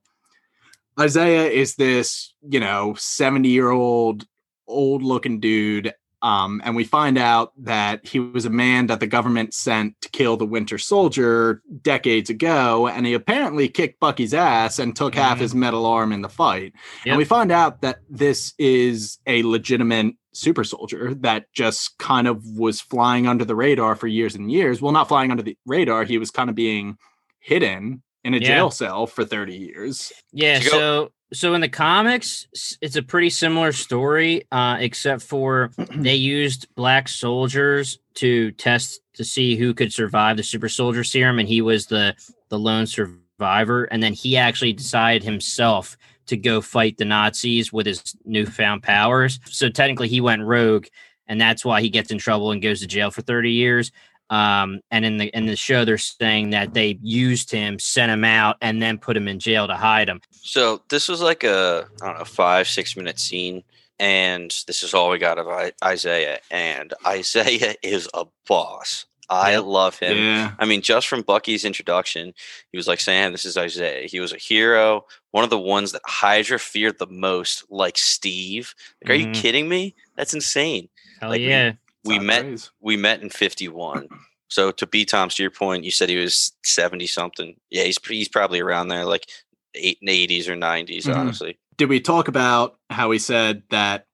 Isaiah is this, you know, 70 year old, old looking dude. Um, and we find out that he was a man that the government sent to kill the Winter Soldier decades ago. And he apparently kicked Bucky's ass and took half Mhm. his metal arm in the fight. Yep. And we find out that this is a legitimate super soldier that just kind of was flying under the radar for years and years. Well, not flying under the radar, he was kind of being hidden in a Yeah. jail cell for 30 years. Yeah, go- so so in the comics, it's a pretty similar story, uh, except for they used black soldiers to test to see who could survive the super soldier serum, and he was the the lone survivor. And then he actually decided himself to go fight the Nazis with his newfound powers. So technically, he went rogue, and that's why he gets in trouble and goes to jail for thirty years. Um, and in the in the show, they're saying that they used him, sent him out, and then put him in jail to hide him. So this was like a I don't know five six minute scene, and this is all we got of I- Isaiah. And Isaiah is a boss. I Yep. love him. Yeah. I mean, just from Bucky's introduction, he was like, Sam, this is Isaiah. He was a hero, one of the ones that Hydra feared the most, like Steve. Like, are you Mhm. kidding me? That's insane. Hell Like, we- yeah. We met praise. we met in 51. So to be Tom's to your point, you said he was 70 something. Yeah, he's he's probably around there, like eight, 80s or 90s, Mhm. honestly. Did we talk about how he said that?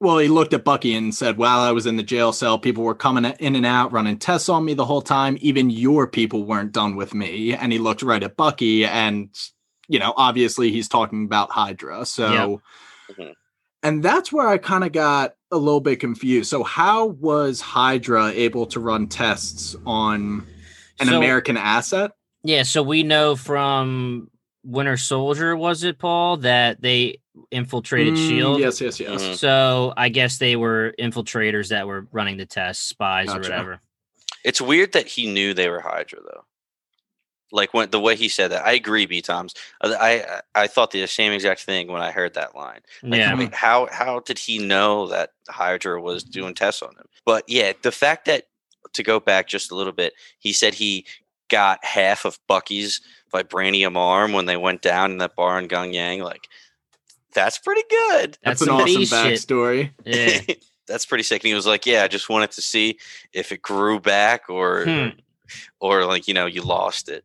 Well, he looked at Bucky and said, While I was in the jail cell, people were coming in and out, running tests on me the whole time. Even your people weren't done with me. And he looked right at Bucky, and, you know, obviously he's talking about Hydra. So, Mhm. And that's where I kind of got a little bit confused. So, how was Hydra able to run tests on an So- American asset? Yeah, so we know from Winter Soldier, was it Paul, that they infiltrated Mm, Shield. Yes, yes, yes. Mhm. So I guess they were infiltrators that were running the tests, spies or whatever. It's weird that he knew they were Hydra though. Like when the way he said that, I agree, B Toms. Uh, I I- I thought the same exact thing when I heard that line. Like, yeah. wait, how how did he know that Hydra was mm-hmm. doing tests on him? But yeah, the fact that to go back just a little bit, he said he got half of Bucky's vibranium arm when they went down in that bar in Gungyang. Like, that's pretty good. That's, That's an awesome B shit. backstory. Yeah. that's pretty sick. And he was like, "Yeah, I just wanted to see if it grew back or, Hmm. or like you know, you lost it,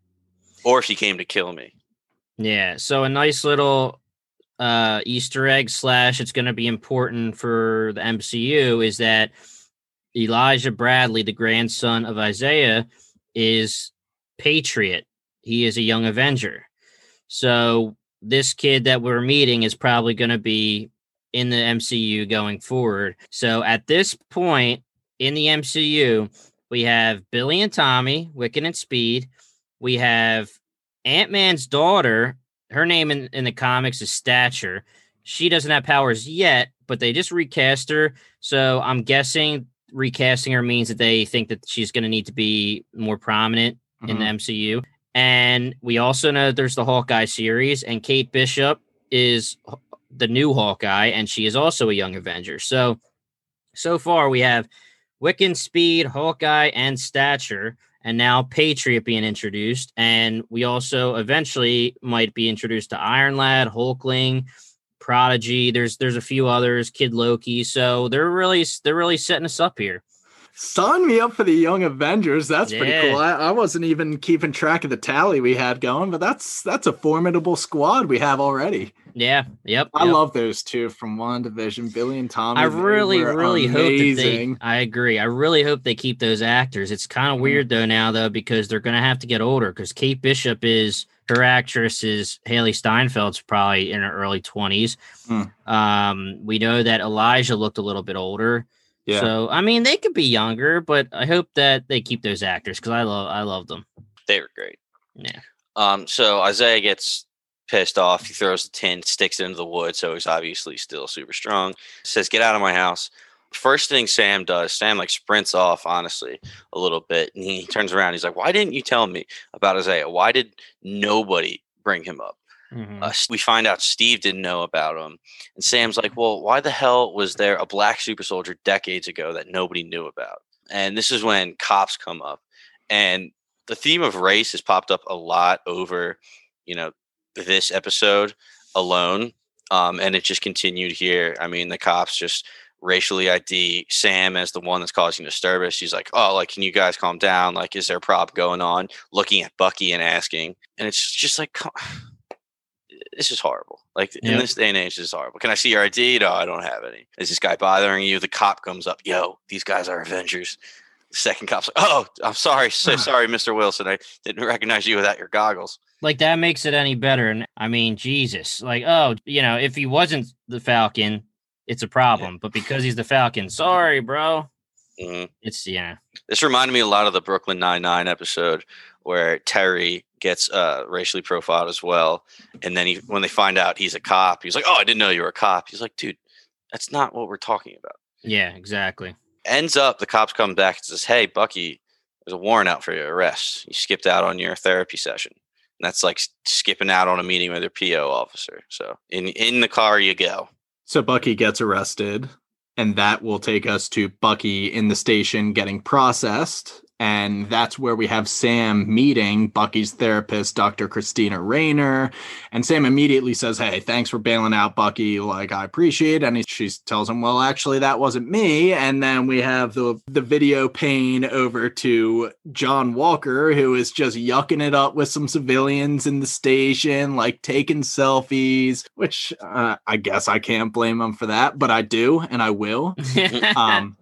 or she came to kill me." Yeah, so a nice little uh Easter egg slash it's going to be important for the MCU is that Elijah Bradley, the grandson of Isaiah, is Patriot. He is a young Avenger. So this kid that we're meeting is probably going to be in the MCU going forward. So at this point in the MCU, we have Billy and Tommy, Wiccan and Speed. We have Ant Man's daughter. Her name in, in the comics is Stature. She doesn't have powers yet, but they just recast her. So I'm guessing recasting her means that they think that she's going to need to be more prominent in mm-hmm. the. MCU. And we also know that there's the Hawkeye series, and Kate Bishop is the new Hawkeye, and she is also a young Avenger. So, so far we have Wiccan Speed, Hawkeye, and Stature, and now Patriot being introduced. And we also eventually might be introduced to Iron Lad, Hulkling, Prodigy. There's there's a few others, Kid Loki. So they're really they're really setting us up here. Sign me up for the Young Avengers. That's pretty cool. I, I wasn't even keeping track of the tally we had going, but that's that's a formidable squad we have already. Yeah. Yep. I yep. love those two from WandaVision, Billy and Tommy. I really, really hope that they. I agree. I really hope they keep those actors. It's kind of Mhm. weird though now though because they're gonna have to get older. Because Kate Bishop is her actress is Hailee Steinfeld's probably in her early twenties. Mm. Um, we know that Elijah looked a little bit older. Yeah. So I mean, they could be younger, but I hope that they keep those actors because I love I love them. They were great. Yeah. Um, so Isaiah gets pissed off. He throws the tin, sticks it into the wood. So he's obviously still super strong. Says, "Get out of my house." First thing Sam does, Sam like sprints off, honestly, a little bit, and he turns around. He's like, "Why didn't you tell me about Isaiah? Why did nobody bring him up?" Mhm. Uh, we find out Steve didn't know about him, and Sam's like, "Well, why the hell was there a black super soldier decades ago that nobody knew about?" And this is when cops come up, and the theme of race has popped up a lot over, you know, this episode alone, um, and it just continued here. I mean, the cops just racially ID Sam as the one that's causing disturbance. She's like, "Oh, like, can you guys calm down? Like, is there a problem going on?" Looking at Bucky and asking, and it's just like. This is horrible. Like in this day and age, this is horrible. Can I see your ID? No, I don't have any. Is this guy bothering you? The cop comes up. Yo, these guys are Avengers. The second cop's like, oh, I'm sorry, so sorry, Mr. Wilson. I didn't recognize you without your goggles. like that makes it any better. And I mean, Jesus, like, oh, you know, if he wasn't the Falcon, it's a problem. But because he's the Falcon, sorry, bro. Mhm. It's yeah, This reminded me a lot of the Brooklyn Nine Nine episode where Terry gets uh, racially profiled as well, and then he, when they find out he's a cop, he's like, "Oh, I didn't know you were a cop." He's like, "Dude, that's not what we're talking about." yeah, exactly. ends up the cops come back and says, "Hey, Bucky, there's a warrant out for your arrest. You skipped out on your therapy session." And that's like skipping out on a meeting with your PO officer. So in in the car you go. So Bucky gets arrested, and that will take us to Bucky in the station getting processed. And that's where we have Sam meeting Bucky's therapist, Dr. Christina Rayner. And Sam immediately says, Hey, thanks for bailing out Bucky. Like, I appreciate it. And he, she tells him, Well, actually, that wasn't me. And then we have the, the video pane over to John Walker, who is just yucking it up with some civilians in the station, like taking selfies, which uh, I guess I can't blame him for that, but I do and I will. Um,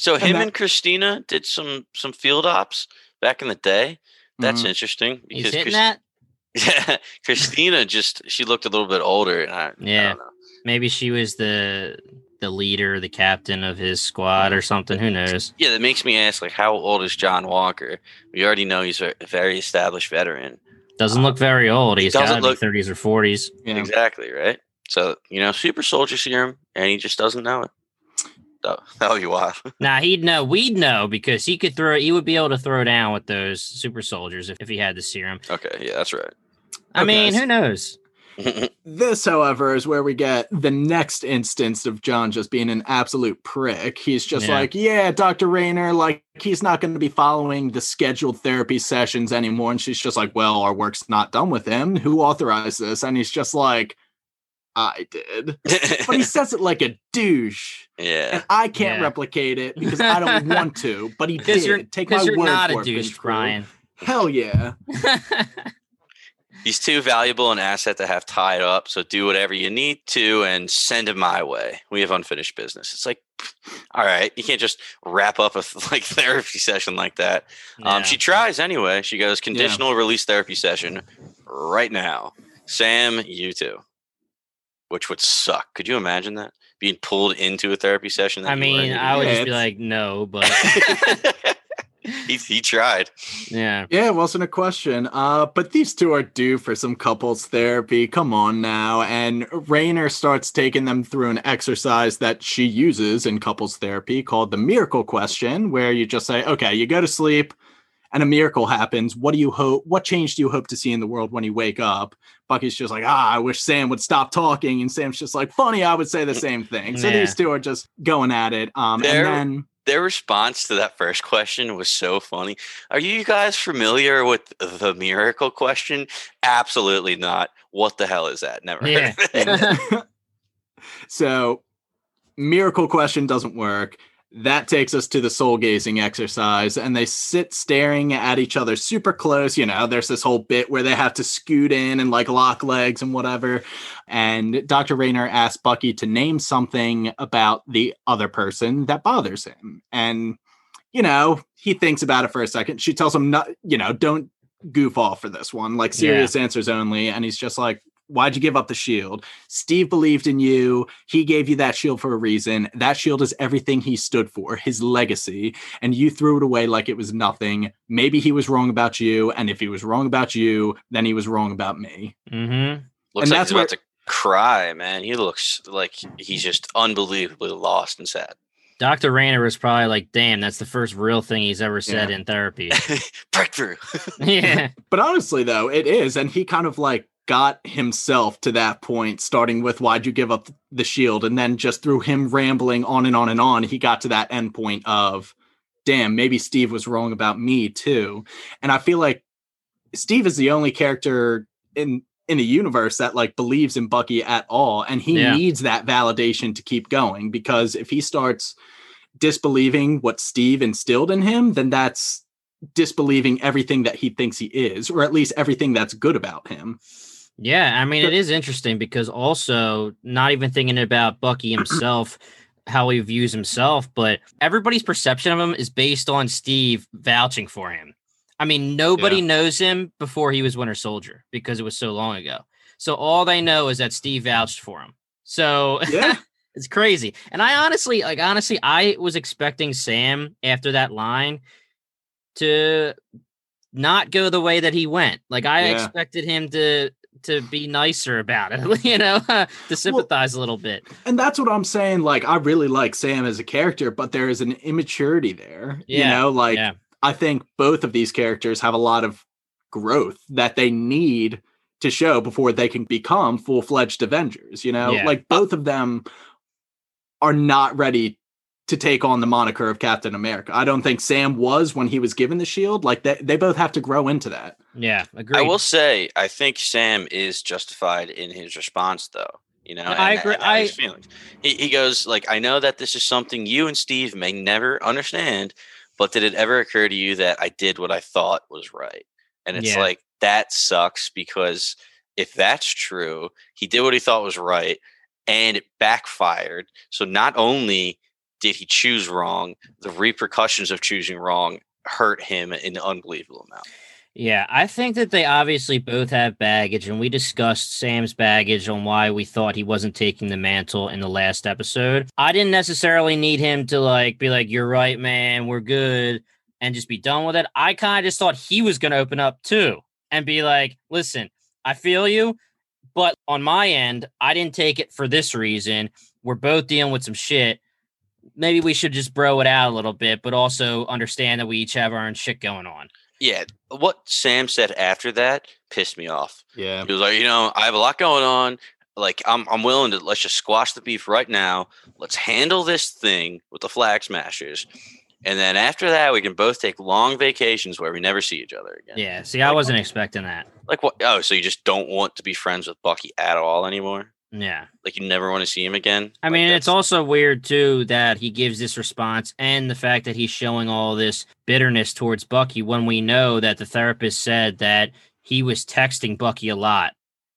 So And him that- and Christina did some some field ops back in the day. That's mhm. interesting he's because Chris- that. yeah, Christina just she looked a little bit older and I, I Yeah. don't know. Maybe she was the the leader, the captain of his squad or something. Who knows? Yeah, that makes me ask like how old is John Walker? We already know he's a very established veteran. Doesn't look very old. He's got to be look- thirties or forties. yeah. Exactly, right? So, you know, super soldier serum and he just doesn't know it. That that would be wild. Now he'd know. We'd know because he could throw. He would be able to throw down with those super soldiers if, if he had the serum. okay, yeah, that's right. I Okay, mean, who knows? This, however, is where we get the next instance of John just being an absolute prick. He's just Yeah. like, yeah, Dr. Rayner, like, he's not going to be following the scheduled therapy sessions anymore. And she's just like, well, our work's not done with him. Who authorized this? And he's just like, I did. But he says it like a douche. Yeah. And I can't Yeah. replicate it because I don't want to, but he Because did. you're, Take my because you're word not for a it, douche, Vince Brian. Hell yeah. He's too valuable an asset to have tied up. So do whatever you need to and send him my way. We have unfinished business. It's like, all right, you can't just wrap up a like therapy session like that. Um, she tries anyway. She goes conditional release therapy session right now. Sam, you too. Which would suck. Could you imagine that being pulled into a therapy session? that I mean, I would just be like, no, but he, he tried. yeah. Yeah, it wasn't a question. Uh, but these two are due for some couples therapy. Come on now. And Rayner starts taking them through an exercise that she uses in couples therapy called the miracle question, where you just say, okay, you go to sleep and a miracle happens. What do you hope? What change do you hope to see in the world when you wake up? Bucky's just like, ah, I wish Sam would stop talking. And Sam's just like, funny, I would say the same thing. So Yeah. these two are just going at it. Um, They're- and then Their response to that first question was so funny. Are you guys familiar with the miracle question? Absolutely not. What the hell is that? Never heard of it. so miracle question doesn't work that takes us to the soul gazing exercise and they sit staring at each other super close you know there's this whole bit where they have to scoot in and like lock legs and whatever and dr rayner asks bucky to name something about the other person that bothers him and you know he thinks about it for a second. She tells him not you know don't goof off for this one like serious answers only and he's just like why'd you give up the shield Steve believed in you. He gave you that shield for a reason. That shield is everything he stood for, his legacy, and you threw it away like it was nothing. Maybe he was wrong about you, and if he was wrong about you, then he was wrong about me. Mm-hmm. Looks And like that's he's about to cry, man. He looks like he's just unbelievably lost and sad. Dr. Rayner was probably like, damn, that's the first real thing he's ever said Yeah. in therapy. Breakthrough. yeah. But honestly, though, it is, and he kind of like got himself to that point, starting with why'd you give up the shield, and then just through him rambling on and on and on, he got to that end point of, damn, maybe Steve was wrong about me too. And I feel like Steve is the only character in in the universe that like believes in Bucky at all, and he Yeah. needs that validation to keep going because if he starts disbelieving what Steve instilled in him, then that's disbelieving everything that he thinks he is, or at least everything that's good about him. Yeah, I mean, it is interesting because also not even thinking about Bucky himself, how he views himself, but everybody's perception of him is based on Steve vouching for him. I mean, nobody Yeah. knows him before he was Winter Soldier because it was so long ago. So all they know is that Steve vouched for him. So Yeah. it's crazy. And I honestly, like, honestly, I was expecting Sam after that line to not go the way that he went. Like, I Yeah. expected him to to be nicer about it, you know, to sympathize a little bit. And that's what I'm saying. Like, I really like Sam as a character, but there is an immaturity there. You know, like yeah. I think both of these characters have a lot of growth that they need to show before they can become full-fledged Avengers. You know, Yeah. like both of them are not ready to take on the moniker of Captain America. I don't think Sam was when he was given the shield. Like they, they both have to grow into that. Yeah, agree. I will say, I think Sam is justified in his response, though. You know, I and- agree- and how his I- feelings. He, he goes like, "I know that this is something you and Steve may never understand, but did it ever occur to you that I did what I thought was right?" And it's Yeah. like that sucks because if that's true, he did what he thought was right, and it backfired. So not only did he choose wrong, the repercussions of choosing wrong hurt him in an unbelievable amount. Yeah, I think that they obviously both have baggage, and we discussed Sam's baggage on why we thought he wasn't taking the mantle in the last episode. I didn't necessarily need him to like be like, "You're right, man, we're good," and just be done with it. I kind of just thought he was going to open up too and be like, "Listen, I feel you, but on my end, I didn't take it for this reason. We're both dealing with some shit." Maybe we should just bro it out a little bit, but also understand that we each have our own shit going on. Yeah, what Sam said after that pissed me off. Yeah. He was like, you know, I have a lot going on. Like, I'm I'm willing to let's just squash the beef right now. Let's handle this thing with the flag smashers, and then after that, we can both take long vacations where we never see each other again. Yeah, see, I Like- wasn't um, expecting that. Like what? Oh, so you just don't want to be friends with Bucky at all anymore? Yeah. Like you never want to see him again. I Like, mean, it's also weird too that he gives this response and the fact that he's showing all this bitterness towards Bucky when we know that the therapist said that he was texting Bucky a lot.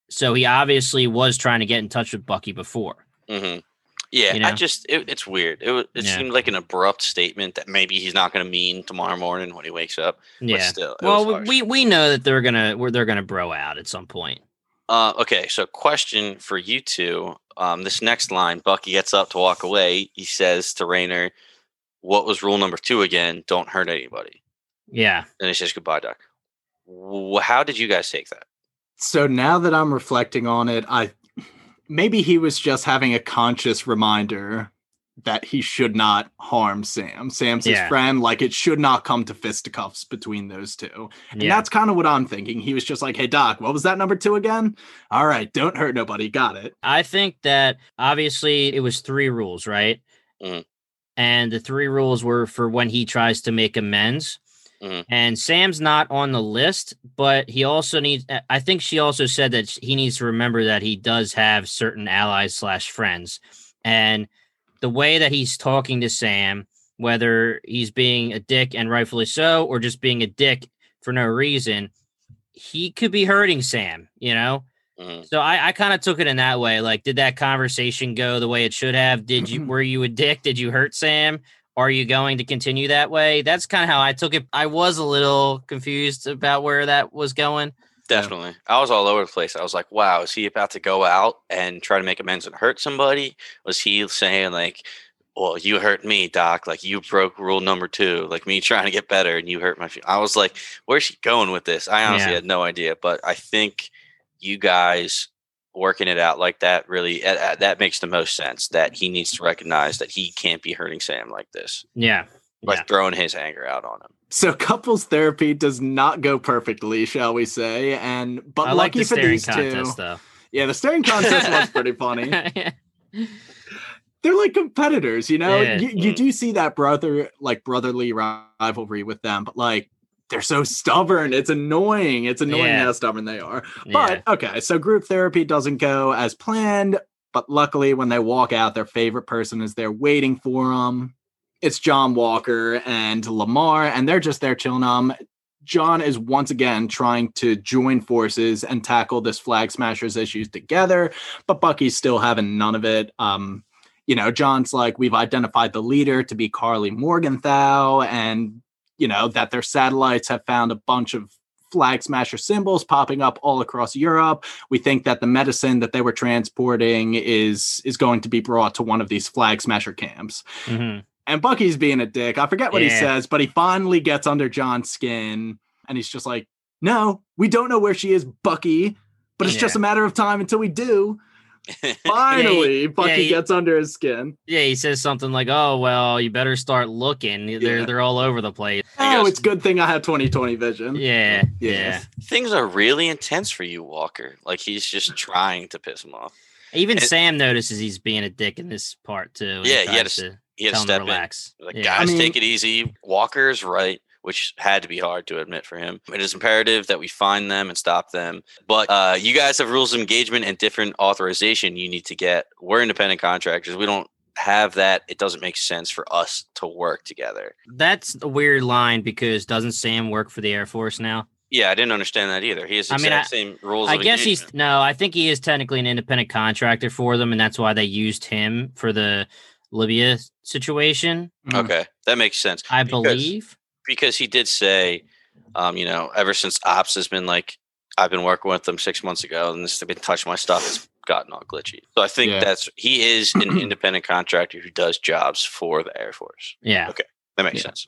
So he obviously was trying to get in touch with Bucky before. Mhm. Yeah, You I just it, it's weird. It it Yeah. seemed like an abrupt statement that maybe he's not going to mean tomorrow morning when he wakes up. But Yeah. still, Well, we we know that they're gonna they're gonna bro out at some point. Uh, okay, so question for you two. Um, this next line, Bucky gets up to walk away. He says to Rayner, "What was rule number two again? Don't hurt anybody." Yeah. And he says goodbye, Doc. How did you guys take that? So now that I'm reflecting on it, I maybe he was just having a conscious reminder that he should not harm Sam. Sam's his friend. Like it should not come to fisticuffs between those two. And Yeah. that's kind of what I'm thinking. He was just like, hey, Doc, what was that number two again? All right, don't hurt nobody. Got it. I think that obviously it was three rules, right? Mhm. And the three rules were for when he tries to make amends. Mhm. And Sam's not on the list, but he also needs. I think she also said that he needs to remember that he does have certain allies slash friends, and the way that he's talking to Sam, whether he's being a dick and rightfully so, or just being a dick for no reason, he could be hurting Sam. You know, Mhm. so I, I kind of took it in that way. Like, did that conversation go the way it should have? Did you were you a dick? Did you hurt Sam? Are you going to continue that way? That's kind of how I took it. I was a little confused about where that was going. Definitely. I was all over the place. I was like, wow, is he about to go out and try to make amends and hurt somebody? Was he saying, like, well, you hurt me, Doc. Like, you broke rule number two, like me trying to get better and you hurt my. Fe-. I was like, where's she going with this? I honestly Yeah. had no idea. But I think you guys working it out like that really, uh, that makes the most sense that he needs to recognize that he can't be hurting Sam like this, Yeah. Like Yeah. throwing his anger out on him. So couples therapy does not go perfectly, shall we say? And but I like lucky the for these contest, two, though. yeah, the staring contest was pretty funny. they're like competitors, you know. Yeah. You, you do see that brother like brotherly rivalry with them, but like they're so stubborn. It's annoying. It's annoying Yeah. how stubborn they are. yeah. But okay, so group therapy doesn't go as planned, but luckily when they walk out, their favorite person is there waiting for them. It's John Walker and Lamar, and they're just there chilling. Um, John is once again trying to join forces and tackle this flag smashers issues together, but Bucky's still having none of it. Um, you know, John's like, we've identified the leader to be Karli Morgenthau, and you know that their satellites have found a bunch of flag smasher symbols popping up all across Europe. We think that the medicine that they were transporting is is going to be brought to one of these flag smasher camps. Mhm. And Bucky's being a dick. I forget what he says, but he finally gets under John's skin and he's just like, "No, we don't know where she is, Bucky, but it's just a matter of time until we do." Finally, Bucky he- gets under his skin. Yeah, he says something like, "Oh well, you better start looking. They're Yeah. they're all over the place." Oh, goes- it's good thing I have 2020 vision. Yeah, yeah, Things are really intense for you, Walker. Like he's just trying to piss him off. Even And- Sam notices he's being a dick in this part too. and Yeah, he had to to He had to step to relax. in. Like, yeah. guys, I mean- take it easy. Walker's right, which had to be hard to admit for him. It is imperative that we find them and stop them. But uh, you guys have rules of engagement and different authorization you need to get. We're independent contractors. We don't have that. It doesn't make sense for us to work together. That's a weird line because doesn't Sam work for the Air Force now? Yeah, I didn't understand that either. He has the I mean, exact I- same rules. I of guess he's no. I think he is technically an independent contractor for them, and that's why they used him for the Libya situation. Mm. okay. That makes sense. I Because- believe. because he did say, um, you know, ever since Ops has been like, I've been working with them six months ago, and this has been touching my stuff. It's gotten all glitchy. So I think Yeah. that's he is an independent contractor who does jobs for the Air Force. Yeah. Okay. That makes Yeah. sense.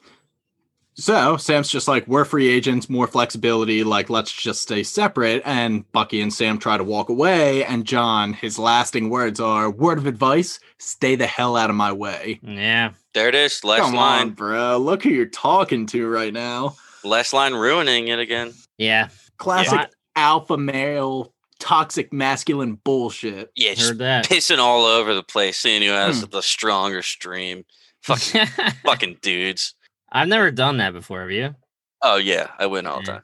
So Sam's just like, we're free agents, more flexibility. Like, let's just stay separate. And Bucky and Sam try to walk away. And John, his lasting words are, word of advice, stay the hell out of my way. Yeah. There it is. Last Come line. on, bro. Look who you're talking to right now. Last line ruining it again. Yeah. Classic Yeah. alpha male, toxic masculine bullshit. Yeah, just Heard that. pissing all over the place, seeing who has Hmm. the stronger stream. Fucking fucking dudes. I've never done that before. Have you? Oh yeah, I win all the Yeah. time.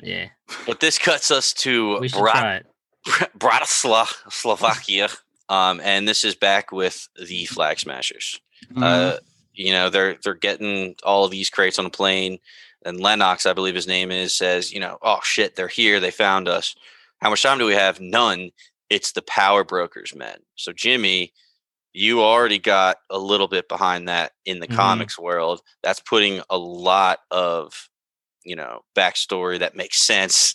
Yeah. But this cuts us to We should Brock try it. Bratislava, Slovakia. Um, and this is back with the Flag Smashers. Mm-hmm. Uh, you know, they're they're getting all of these crates on a plane. And Lennox, I believe his name is, says, you know, oh shit, they're here. They found us. How much time do we have? None. It's the power brokers, men. So Jimmy, you already got a little bit behind that in the Mhm. comics world. That's putting a lot of, you know, backstory that makes sense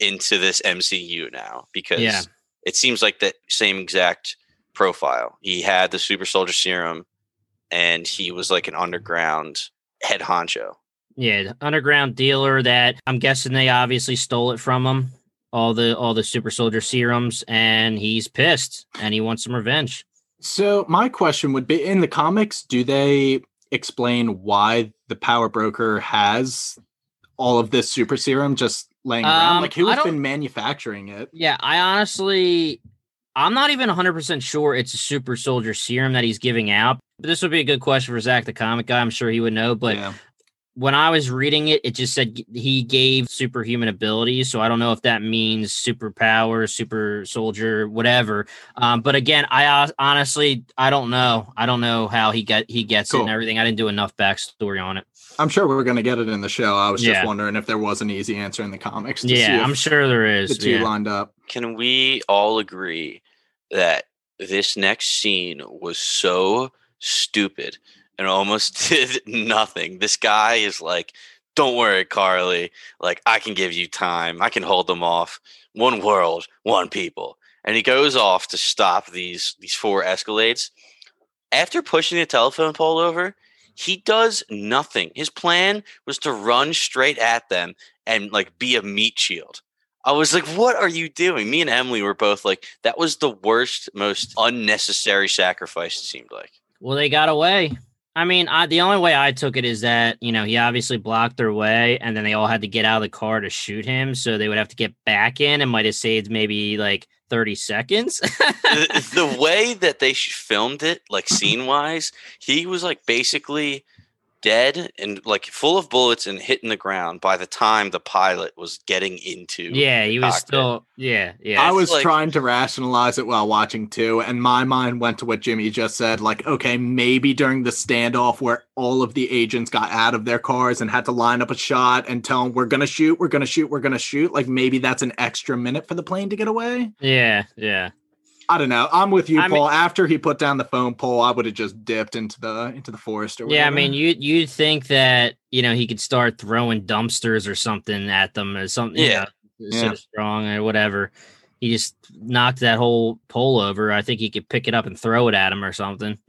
into this MCU now because Yeah. it seems like that same exact profile. He had the super soldier serum and he was like an underground head honcho. Yeah, underground dealer that I'm guessing they obviously stole it from him. All the all the super soldier serums, and he's pissed and he wants some revenge. So my question would be: in the comics, do they explain why the power broker has all of this super serum just laying around? Um, Like, who has been manufacturing it? Yeah, I honestly, I'm not even 100% sure it's a super soldier serum that he's giving out. But this would be a good question for Zach, the comic guy. I'm sure he would know. But yeah. When I was reading it, it just said he gave superhuman abilities. So I don't know if that means superpower, super soldier, whatever. Um, but again, I honestly, I don't know. I don't know how he got he gets it and everything. I didn't do enough backstory on it. I'm sure we're going to get it in the show. I was just wondering if there was an easy answer in the comics. To Yeah, if I'm sure there is. the two yeah. lined up. Can we all agree that this next scene was so stupid and almost did nothing? This guy is like, don't worry, Karli. Like, I can give you time. I can hold them off. One world, one people. And he goes off to stop these these four escalades. After pushing the telephone pole over, he does nothing. His plan was to run straight at them and like be a meat shield. I was like, what are you doing? Me and Emily were both like, that was the worst, most unnecessary sacrifice, it seemed like. Well, they got away. I mean, I, the only way I took it is that you know he obviously blocked their way, and then they all had to get out of the car to shoot him, so they would have to get back in, and might have saved maybe like thirty seconds. the, the way that they filmed it, like scene wise, he was like basically dead and like full of bullets and hitting the ground by the time the pilot was getting into. yeah, he was cockpit. still. Yeah, yeah. I was like- trying to rationalize it while watching too, and my mind went to what Jimmy just said. Like, okay, maybe during the standoff where all of the agents got out of their cars and had to line up a shot and tell them, we're going to shoot, we're going to shoot, we're going to shoot. Like, maybe that's an extra minute for the plane to get away. yeah, yeah. I don't know. I'm with you, I mean- Paul. After he put down the phone pole, I would have just dipped into the into the forest or Yeah, I mean, you you'd think that you know he could start throwing dumpsters or something at them or something. Yeah. you know, Yeah. so strong or whatever. He just knocked that whole pole over. I think he could pick it up and throw it at him or something.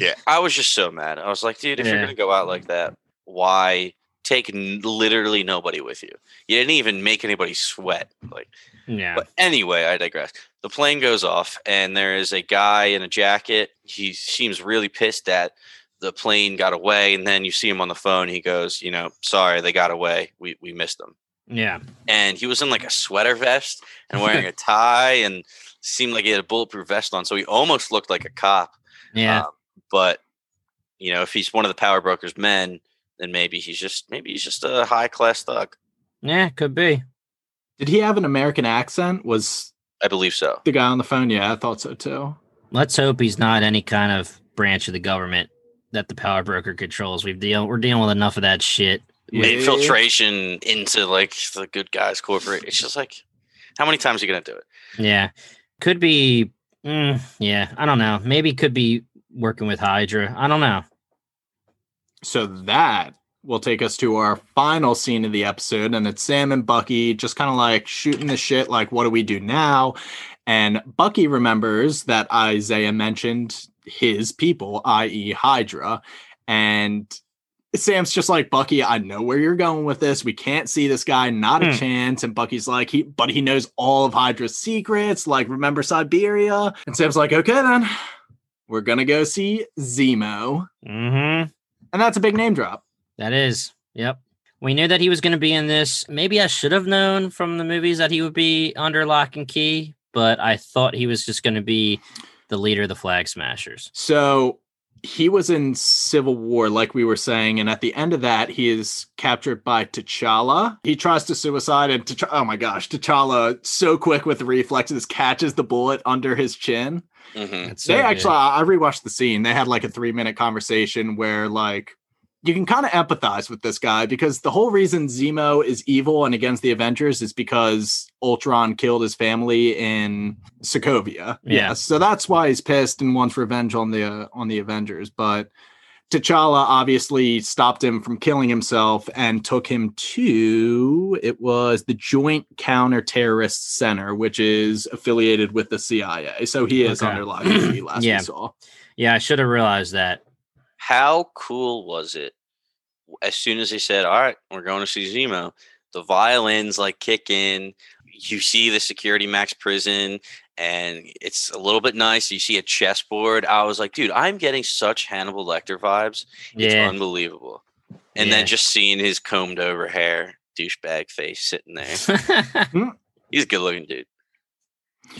Yeah. I was just so mad. I was like, dude, if you're going to go out like that, why take n- literally nobody with you? You didn't even make anybody sweat. Like, yeah. But anyway, I digress. The plane goes off, and there is a guy in a jacket. He seems really pissed that the plane got away, and then you see him on the phone. He goes, "You know, sorry, they got away. We we missed them." Yeah. And he was in like a sweater vest and wearing a tie, and seemed like he had a bulletproof vest on. So he almost looked like a cop. Yeah. Um, but you know, if he's one of the power brokers' men, then maybe he's just maybe he's just a high class thug. yeah, could be. Did he have an American accent? Was I believe so. the guy on the phone? Yeah, I thought so too. Let's hope he's not any kind of branch of the government that the power broker controls. We've deal we're dealing with enough of that shit. Yeah. infiltration into like the good guys corporate. It's just like, how many times are you gonna do it? Yeah. Could be mm, yeah, I don't know. Maybe could be working with Hydra. I don't know. So that will take us to our final scene of the episode, and it's Sam and Bucky just kind of like shooting the shit, like, what do we do now? And Bucky remembers that Isaiah mentioned his people, i.e., Hydra. And Sam's just like, Bucky, I know where you're going with this. We can't see this guy, not a Hmm. chance. And Bucky's like, he, but he knows all of Hydra's secrets, like, remember Siberia? And Sam's like, okay, then we're gonna go see Zemo. Mm-hmm. And that's a big name drop. That is. Yep. We knew that he was going to be in this. Maybe I should have known from the movies that he would be under lock and key, but I thought he was just going to be the leader of the Flag Smashers. So he was in Civil War, like we were saying, and at the end of that, he is captured by T'Challa. He tries to suicide, and T'Ch- oh my gosh, T'Challa, so quick with the reflexes, catches the bullet under his chin. Mhm. That's so they good. actually, I I rewatched the scene. They had like a three minute conversation where like you can kind of empathize with this guy because the whole reason Zemo is evil and against the Avengers is because Ultron killed his family in Sokovia. Yeah. Yes, so that's why he's pissed and wants revenge on the uh, on the Avengers. But T'Challa obviously stopped him from killing himself and took him to it was the Joint Counter Terrorist Center, which is affiliated with the CIA. So he is Okay. under lock and key. Last Yeah. we saw. yeah, I should have realized that. How cool was it? As soon as they said, "All right, we're going to see Zemo," the violins like kick in. You see the security max prison, and it's a little bit nice. You see a chessboard. I was like, dude, I'm getting such Hannibal Lecter vibes. It's Yeah. unbelievable. And Yeah. then just seeing his combed over hair, douchebag face sitting there. He's a good looking dude.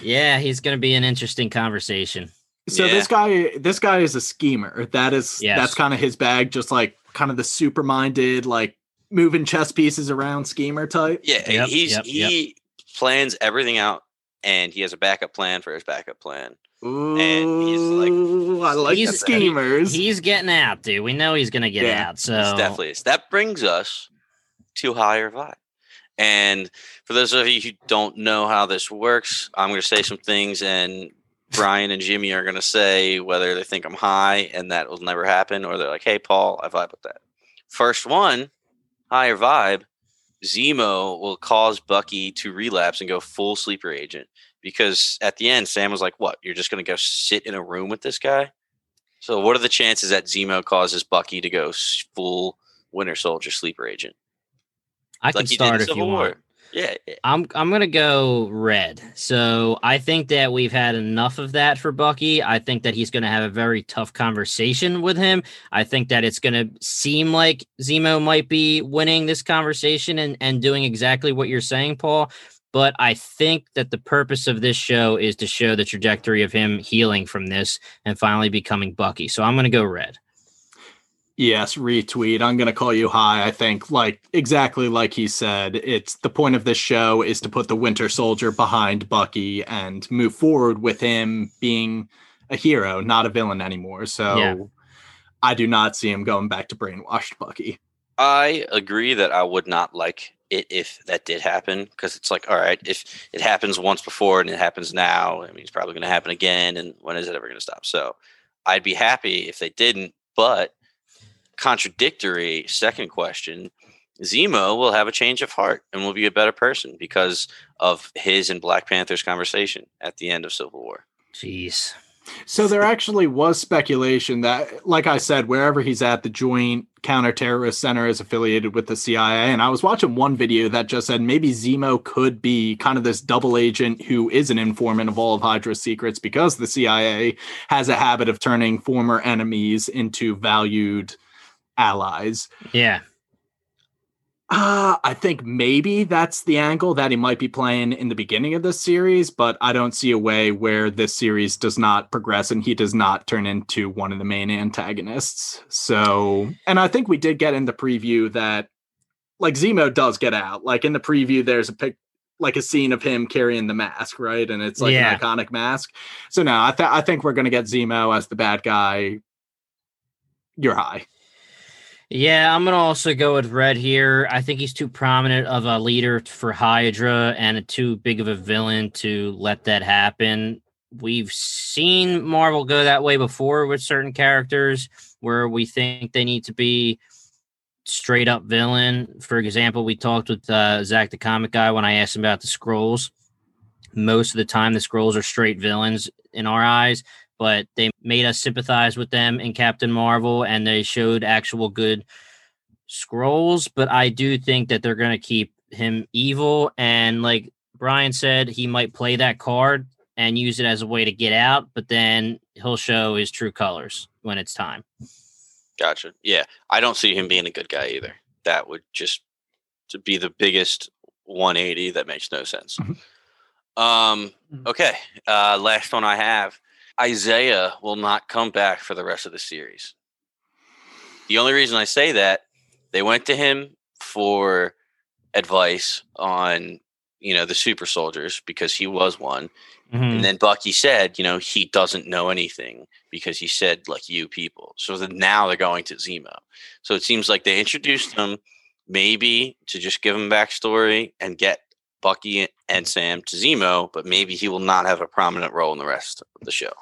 yeah, he's going to be an interesting conversation. So Yeah. this guy, this guy is a schemer. That is Yes. that's kind of his bag, just like kind of the super minded, like moving chess pieces around schemer type. Yeah, Yep, he's yep, yep. he plans everything out, and he has a backup plan for his backup plan. Ooh, he's like- I like He's- schemers. He's getting out, dude. We know he's going to get Yeah, out. So It's definitely is. That brings us to higher vibe. And for those of you who don't know how this works, I'm going to say some things, and Brian and Jimmy are going to say whether they think I'm high and that will never happen, or they're like, "Hey, Paul, I vibe with that." First one, higher vibe. Zemo will cause Bucky to relapse and go full sleeper agent because at the end, Sam was like, "What? You're just going to go sit in a room with this guy?" So, what are the chances that Zemo causes Bucky to go full Winter Soldier sleeper agent? I can like in start if you Civil want. Yeah. I'm I'm gonna go red. So I think that we've had enough of that for Bucky. I think that he's gonna have a very tough conversation with him. I think that it's gonna seem like Zemo might be winning this conversation and, and doing exactly what you're saying, Paul. But I think that the purpose of this show is to show the trajectory of him healing from this and finally becoming Bucky. So I'm gonna go red. Yes, retweet. I'm going to call you high. I think, like, exactly like he said, it's the point of this show is to put the Winter Soldier behind Bucky and move forward with him being a hero, not a villain anymore. So Yeah. I do not see him going back to brainwashed Bucky. I agree that I would not like it if that did happen because it's like, all right, if it happens once before and it happens now, I mean, it's probably going to happen again. And when is it ever going to stop? So I'd be happy if they didn't. But contradictory, second question Zemo will have a change of heart and will be a better person because of his and Black Panther's conversation at the end of Civil War. Jeez. So there actually was speculation that, like I said, wherever he's at, the Joint Counterterrorist Center is affiliated with the CIA. And I was watching one video that just said maybe Zemo could be kind of this double agent who is an informant of all of Hydra's secrets because the CIA has a habit of turning former enemies into valued allies. Yeah. Uh, I think maybe that's the angle that he might be playing in the beginning of this series, but I don't see a way where this series does not progress and he does not turn into one of the main antagonists. So, and I think we did get in the preview that like Zemo does get out. Like in the preview, there's a pic, like a scene of him carrying the mask, right? And it's like Yeah. an iconic mask. So now I, th- I think we're going to get Zemo as the bad guy. You're high. Yeah, I'm gonna also go with Red here. I think he's too prominent of a leader for Hydra and too big of a villain to let that happen. We've seen Marvel go that way before with certain characters where we think they need to be straight up villain. For example, we talked with uh, Zach the comic guy when I asked him about the Skrulls. Most of the time, the Skrulls are straight villains in our eyes but they made us sympathize with them in Captain Marvel and they showed actual good Skrulls. But I do think that they're going to keep him evil. And like Brian said, he might play that card and use it as a way to get out, but then he'll show his true colors when it's time. Gotcha. Yeah, I don't see him being a good guy either. That would just to be the biggest 180 that makes no sense. Mhm. Um. Mhm. Okay. Uh. Last one I have. Isaiah will not come back for the rest of the series. The only reason I say that, they went to him for advice on, you know, the super soldiers because he was one. Mhm. And then Bucky said, you know, he doesn't know anything because he said, like, you people. So then now they're going to Zemo. So it seems like they introduced him maybe to just give him backstory and get Bucky and Sam to Zemo, but maybe he will not have a prominent role in the rest of the show.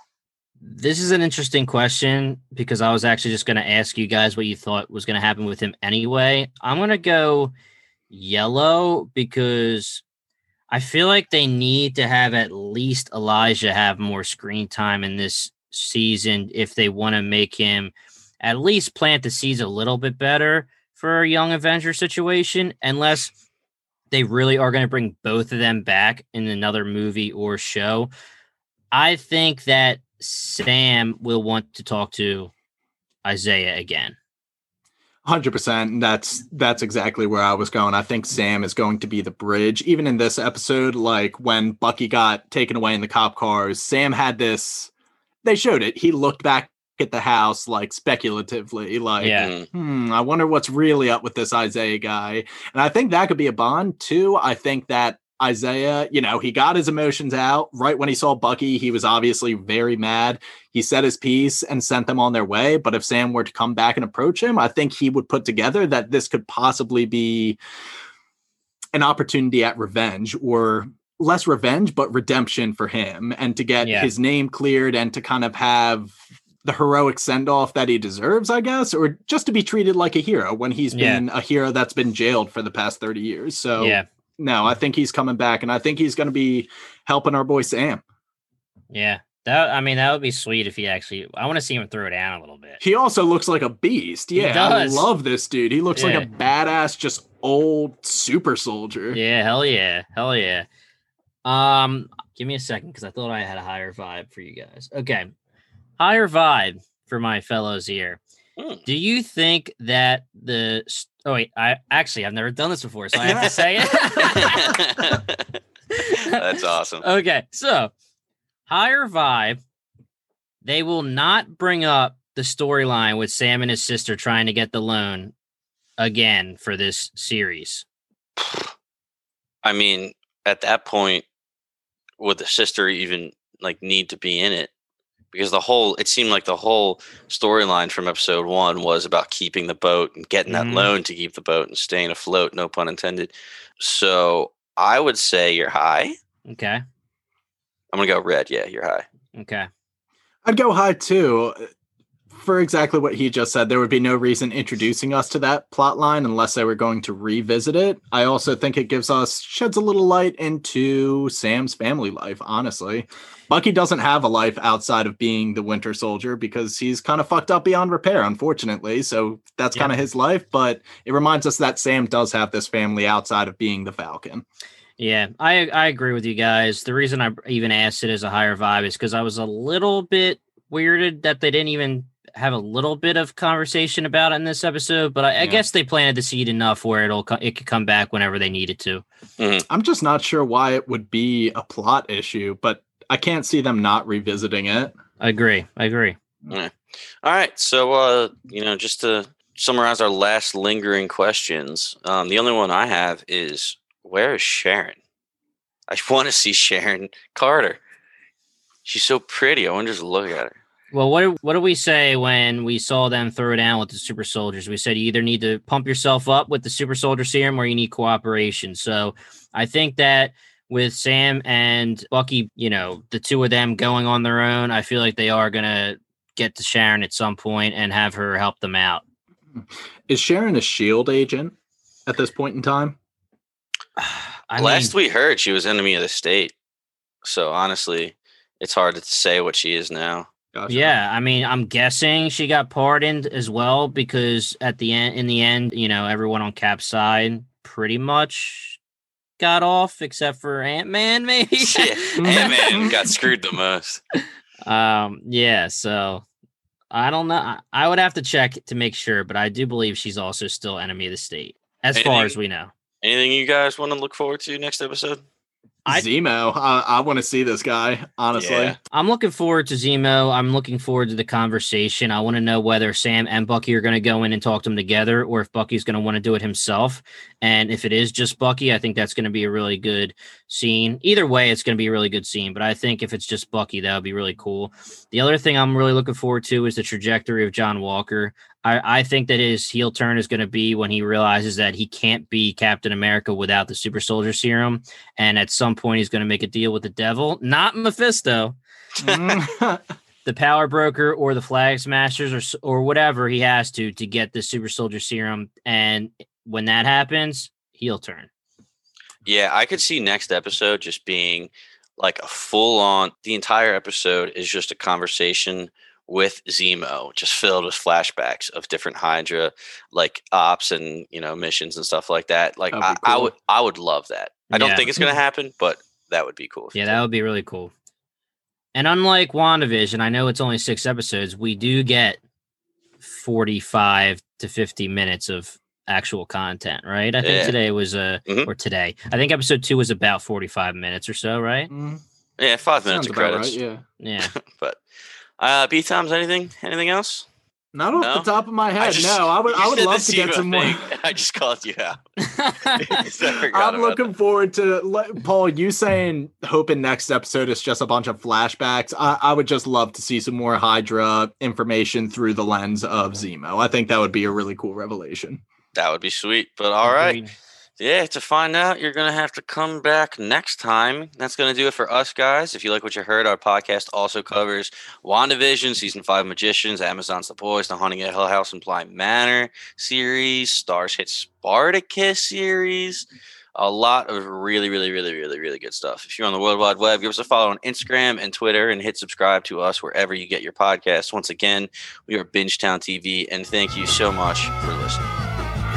This is an interesting question because I was actually just going to ask you guys what you thought was going to happen with him anyway. I'm going to go yellow because I feel like they need to have at least Elijah have more screen time in this season if they want to make him at least plant the seeds a little bit better for a young Avenger situation, unless they really are going to bring both of them back in another movie or show. I think that Sam will want to talk to Isaiah again. Hundred percent. That's that's exactly where I was going. I think Sam is going to be the bridge. Even in this episode, like when Bucky got taken away in the cop cars, Sam had this. They showed it. He looked back at the house like speculatively, like, Yeah. Mm. hmm, I wonder what's really up with this Isaiah guy. And I think that could be a bond too. I think that Isaiah, you know, he got his emotions out right when he saw Bucky. He was obviously very mad. He said his piece and sent them on their way. But if Sam were to come back and approach him, I think he would put together that this could possibly be an opportunity at revenge or less revenge, but redemption for him and to get Yeah. his name cleared and to kind of have the heroic send off that he deserves, I guess, or just to be treated like a hero when he's Yeah. been a hero that's been jailed for the past 30 years. So, yeah, no, I think he's coming back and I think he's going to be helping our boy Sam. yeah. That I mean, that would be sweet if he actually. I want to see him throw it down a little bit. He also looks like a beast. Yeah, I love this dude. He looks like a badass, just old super soldier. Yeah, hell yeah, hell yeah. Um, give me a second because I thought I had a higher vibe for you guys. Okay, higher vibe for my fellows here. Hmm. Do you think that the? Oh wait, I actually I've never done this before, so I have to say it. That's awesome. Okay, so higher vibe. They will not bring up the storyline with Sam and his sister trying to get the loan again for this series. I mean, at that point, would the sister even like need to be in it? Because the whole it seemed like the whole storyline from episode one was about keeping the boat and getting that mm-hmm. loan to keep the boat and staying afloat, no pun intended. So I would say you're high. Okay, I'm gonna go red. Yeah, you're high. okay. I'd go high too. For exactly what he just said, there would be no reason introducing us to that plot line unless they were going to revisit it. I also think it gives us sheds a little light into Sam's family life, honestly. Bucky doesn't have a life outside of being the Winter Soldier because he's kind of fucked up beyond repair, unfortunately. So that's Yeah. kind of his life, but it reminds us that Sam does have this family outside of being the Falcon. Yeah, I I agree with you guys. The reason I even asked it as a higher vibe is because I was a little bit weirded that they didn't even have a little bit of conversation about it in this episode. But I, I guess they planted the seed enough where it'll it could come back whenever they needed to. I'm just not sure why it would be a plot issue, but I can't see them not revisiting it. I agree. I agree. All right. So, uh, you know, just to summarize our last lingering questions, um, the only one I have is where is Sharon? I want to see Sharon Carter. She's so pretty. I want to just look at her. Well, what do- what do we say when we saw them throw down with the super soldiers? We said you either need to pump yourself up with the super soldier serum or you need cooperation. So I think that with Sam and Bucky, you know, the two of them going on their own, I feel like they are gonna get to Sharon at some point and have her help them out. Mm-hmm. Is Sharon a shield agent at this point in time? I Last mean, we heard, she was enemy of the state. So honestly, it's hard to say what she is now. Gotcha. Yeah, I mean, I'm guessing she got pardoned as well because at the end, in the end, you know, everyone on Cap's side pretty much got off except for Ant Man, maybe. Yeah, Ant Man got screwed the most. um, yeah. So I don't know. I, I would have to check to make sure, but I do believe she's also still enemy of the state, as far as we know. Anything you guys want to look forward to next episode? I- Zemo. I, I want to see this guy. Honestly, Yeah. I'm looking forward to Zemo. I'm looking forward to the conversation. I want to know whether Sam and Bucky are going to go in and talk to him together, or if Bucky's going to want to do it himself. And if it is just Bucky, I think that's going to be a really good scene. Either way, it's going to be a really good scene. But I think if it's just Bucky, that would be really cool. The other thing I'm really looking forward to is the trajectory of John Walker. I, I think that his heel turn is going to be when he realizes that he can't be Captain America without the super soldier serum. And at some point, he's going to make a deal with the devil, not Mephisto Mm. the power broker or the flag smashers or or whatever he has to to get the super soldier serum and when that happens he'll turn Yeah, I could see next episode just being like a full on the entire episode is just a conversation with Zemo, just filled with flashbacks of different Hydra like ops and you know missions and stuff like that. Like I, be I would I would love that. I don't Yeah. think it's gonna happen, but that would be cool. yeah that would be really cool and unlike wandavision i know it's only six episodes we do get 45 to 50 minutes of actual content right i think Yeah. today was uh Mhm. or today i think episode two was about 45 minutes or so right Mm, yeah, five minutes sounds of credits. right, yeah. yeah But uh B Tom's anything anything else? Not off No? the top of my head. just- no, I would. I would love to get some more. thing, and I just called you out. I forgot I'm about looking forward to le- Paul. You saying hoping next episode is just a bunch of flashbacks. I, I would just love to see some more Hydra information through the lens of Zemo. I think that would be a really cool revelation. That would be sweet. But all right. Yeah, to find out, you're going to have to come back next time. That's going to do it for us, guys. If you like what you heard, our podcast also covers WandaVision, Season 5 Magicians, Amazon's The Boys, The Haunting of Hill House and Bly Manor series, Starz Hit Spartacus series. A lot of really, really, really, really, really good stuff. If you're on the World Wide Web, give us a follow on Instagram and Twitter and hit subscribe to us wherever you get your podcasts. Once again, we are Bingetown TV, and thank you so much for listening.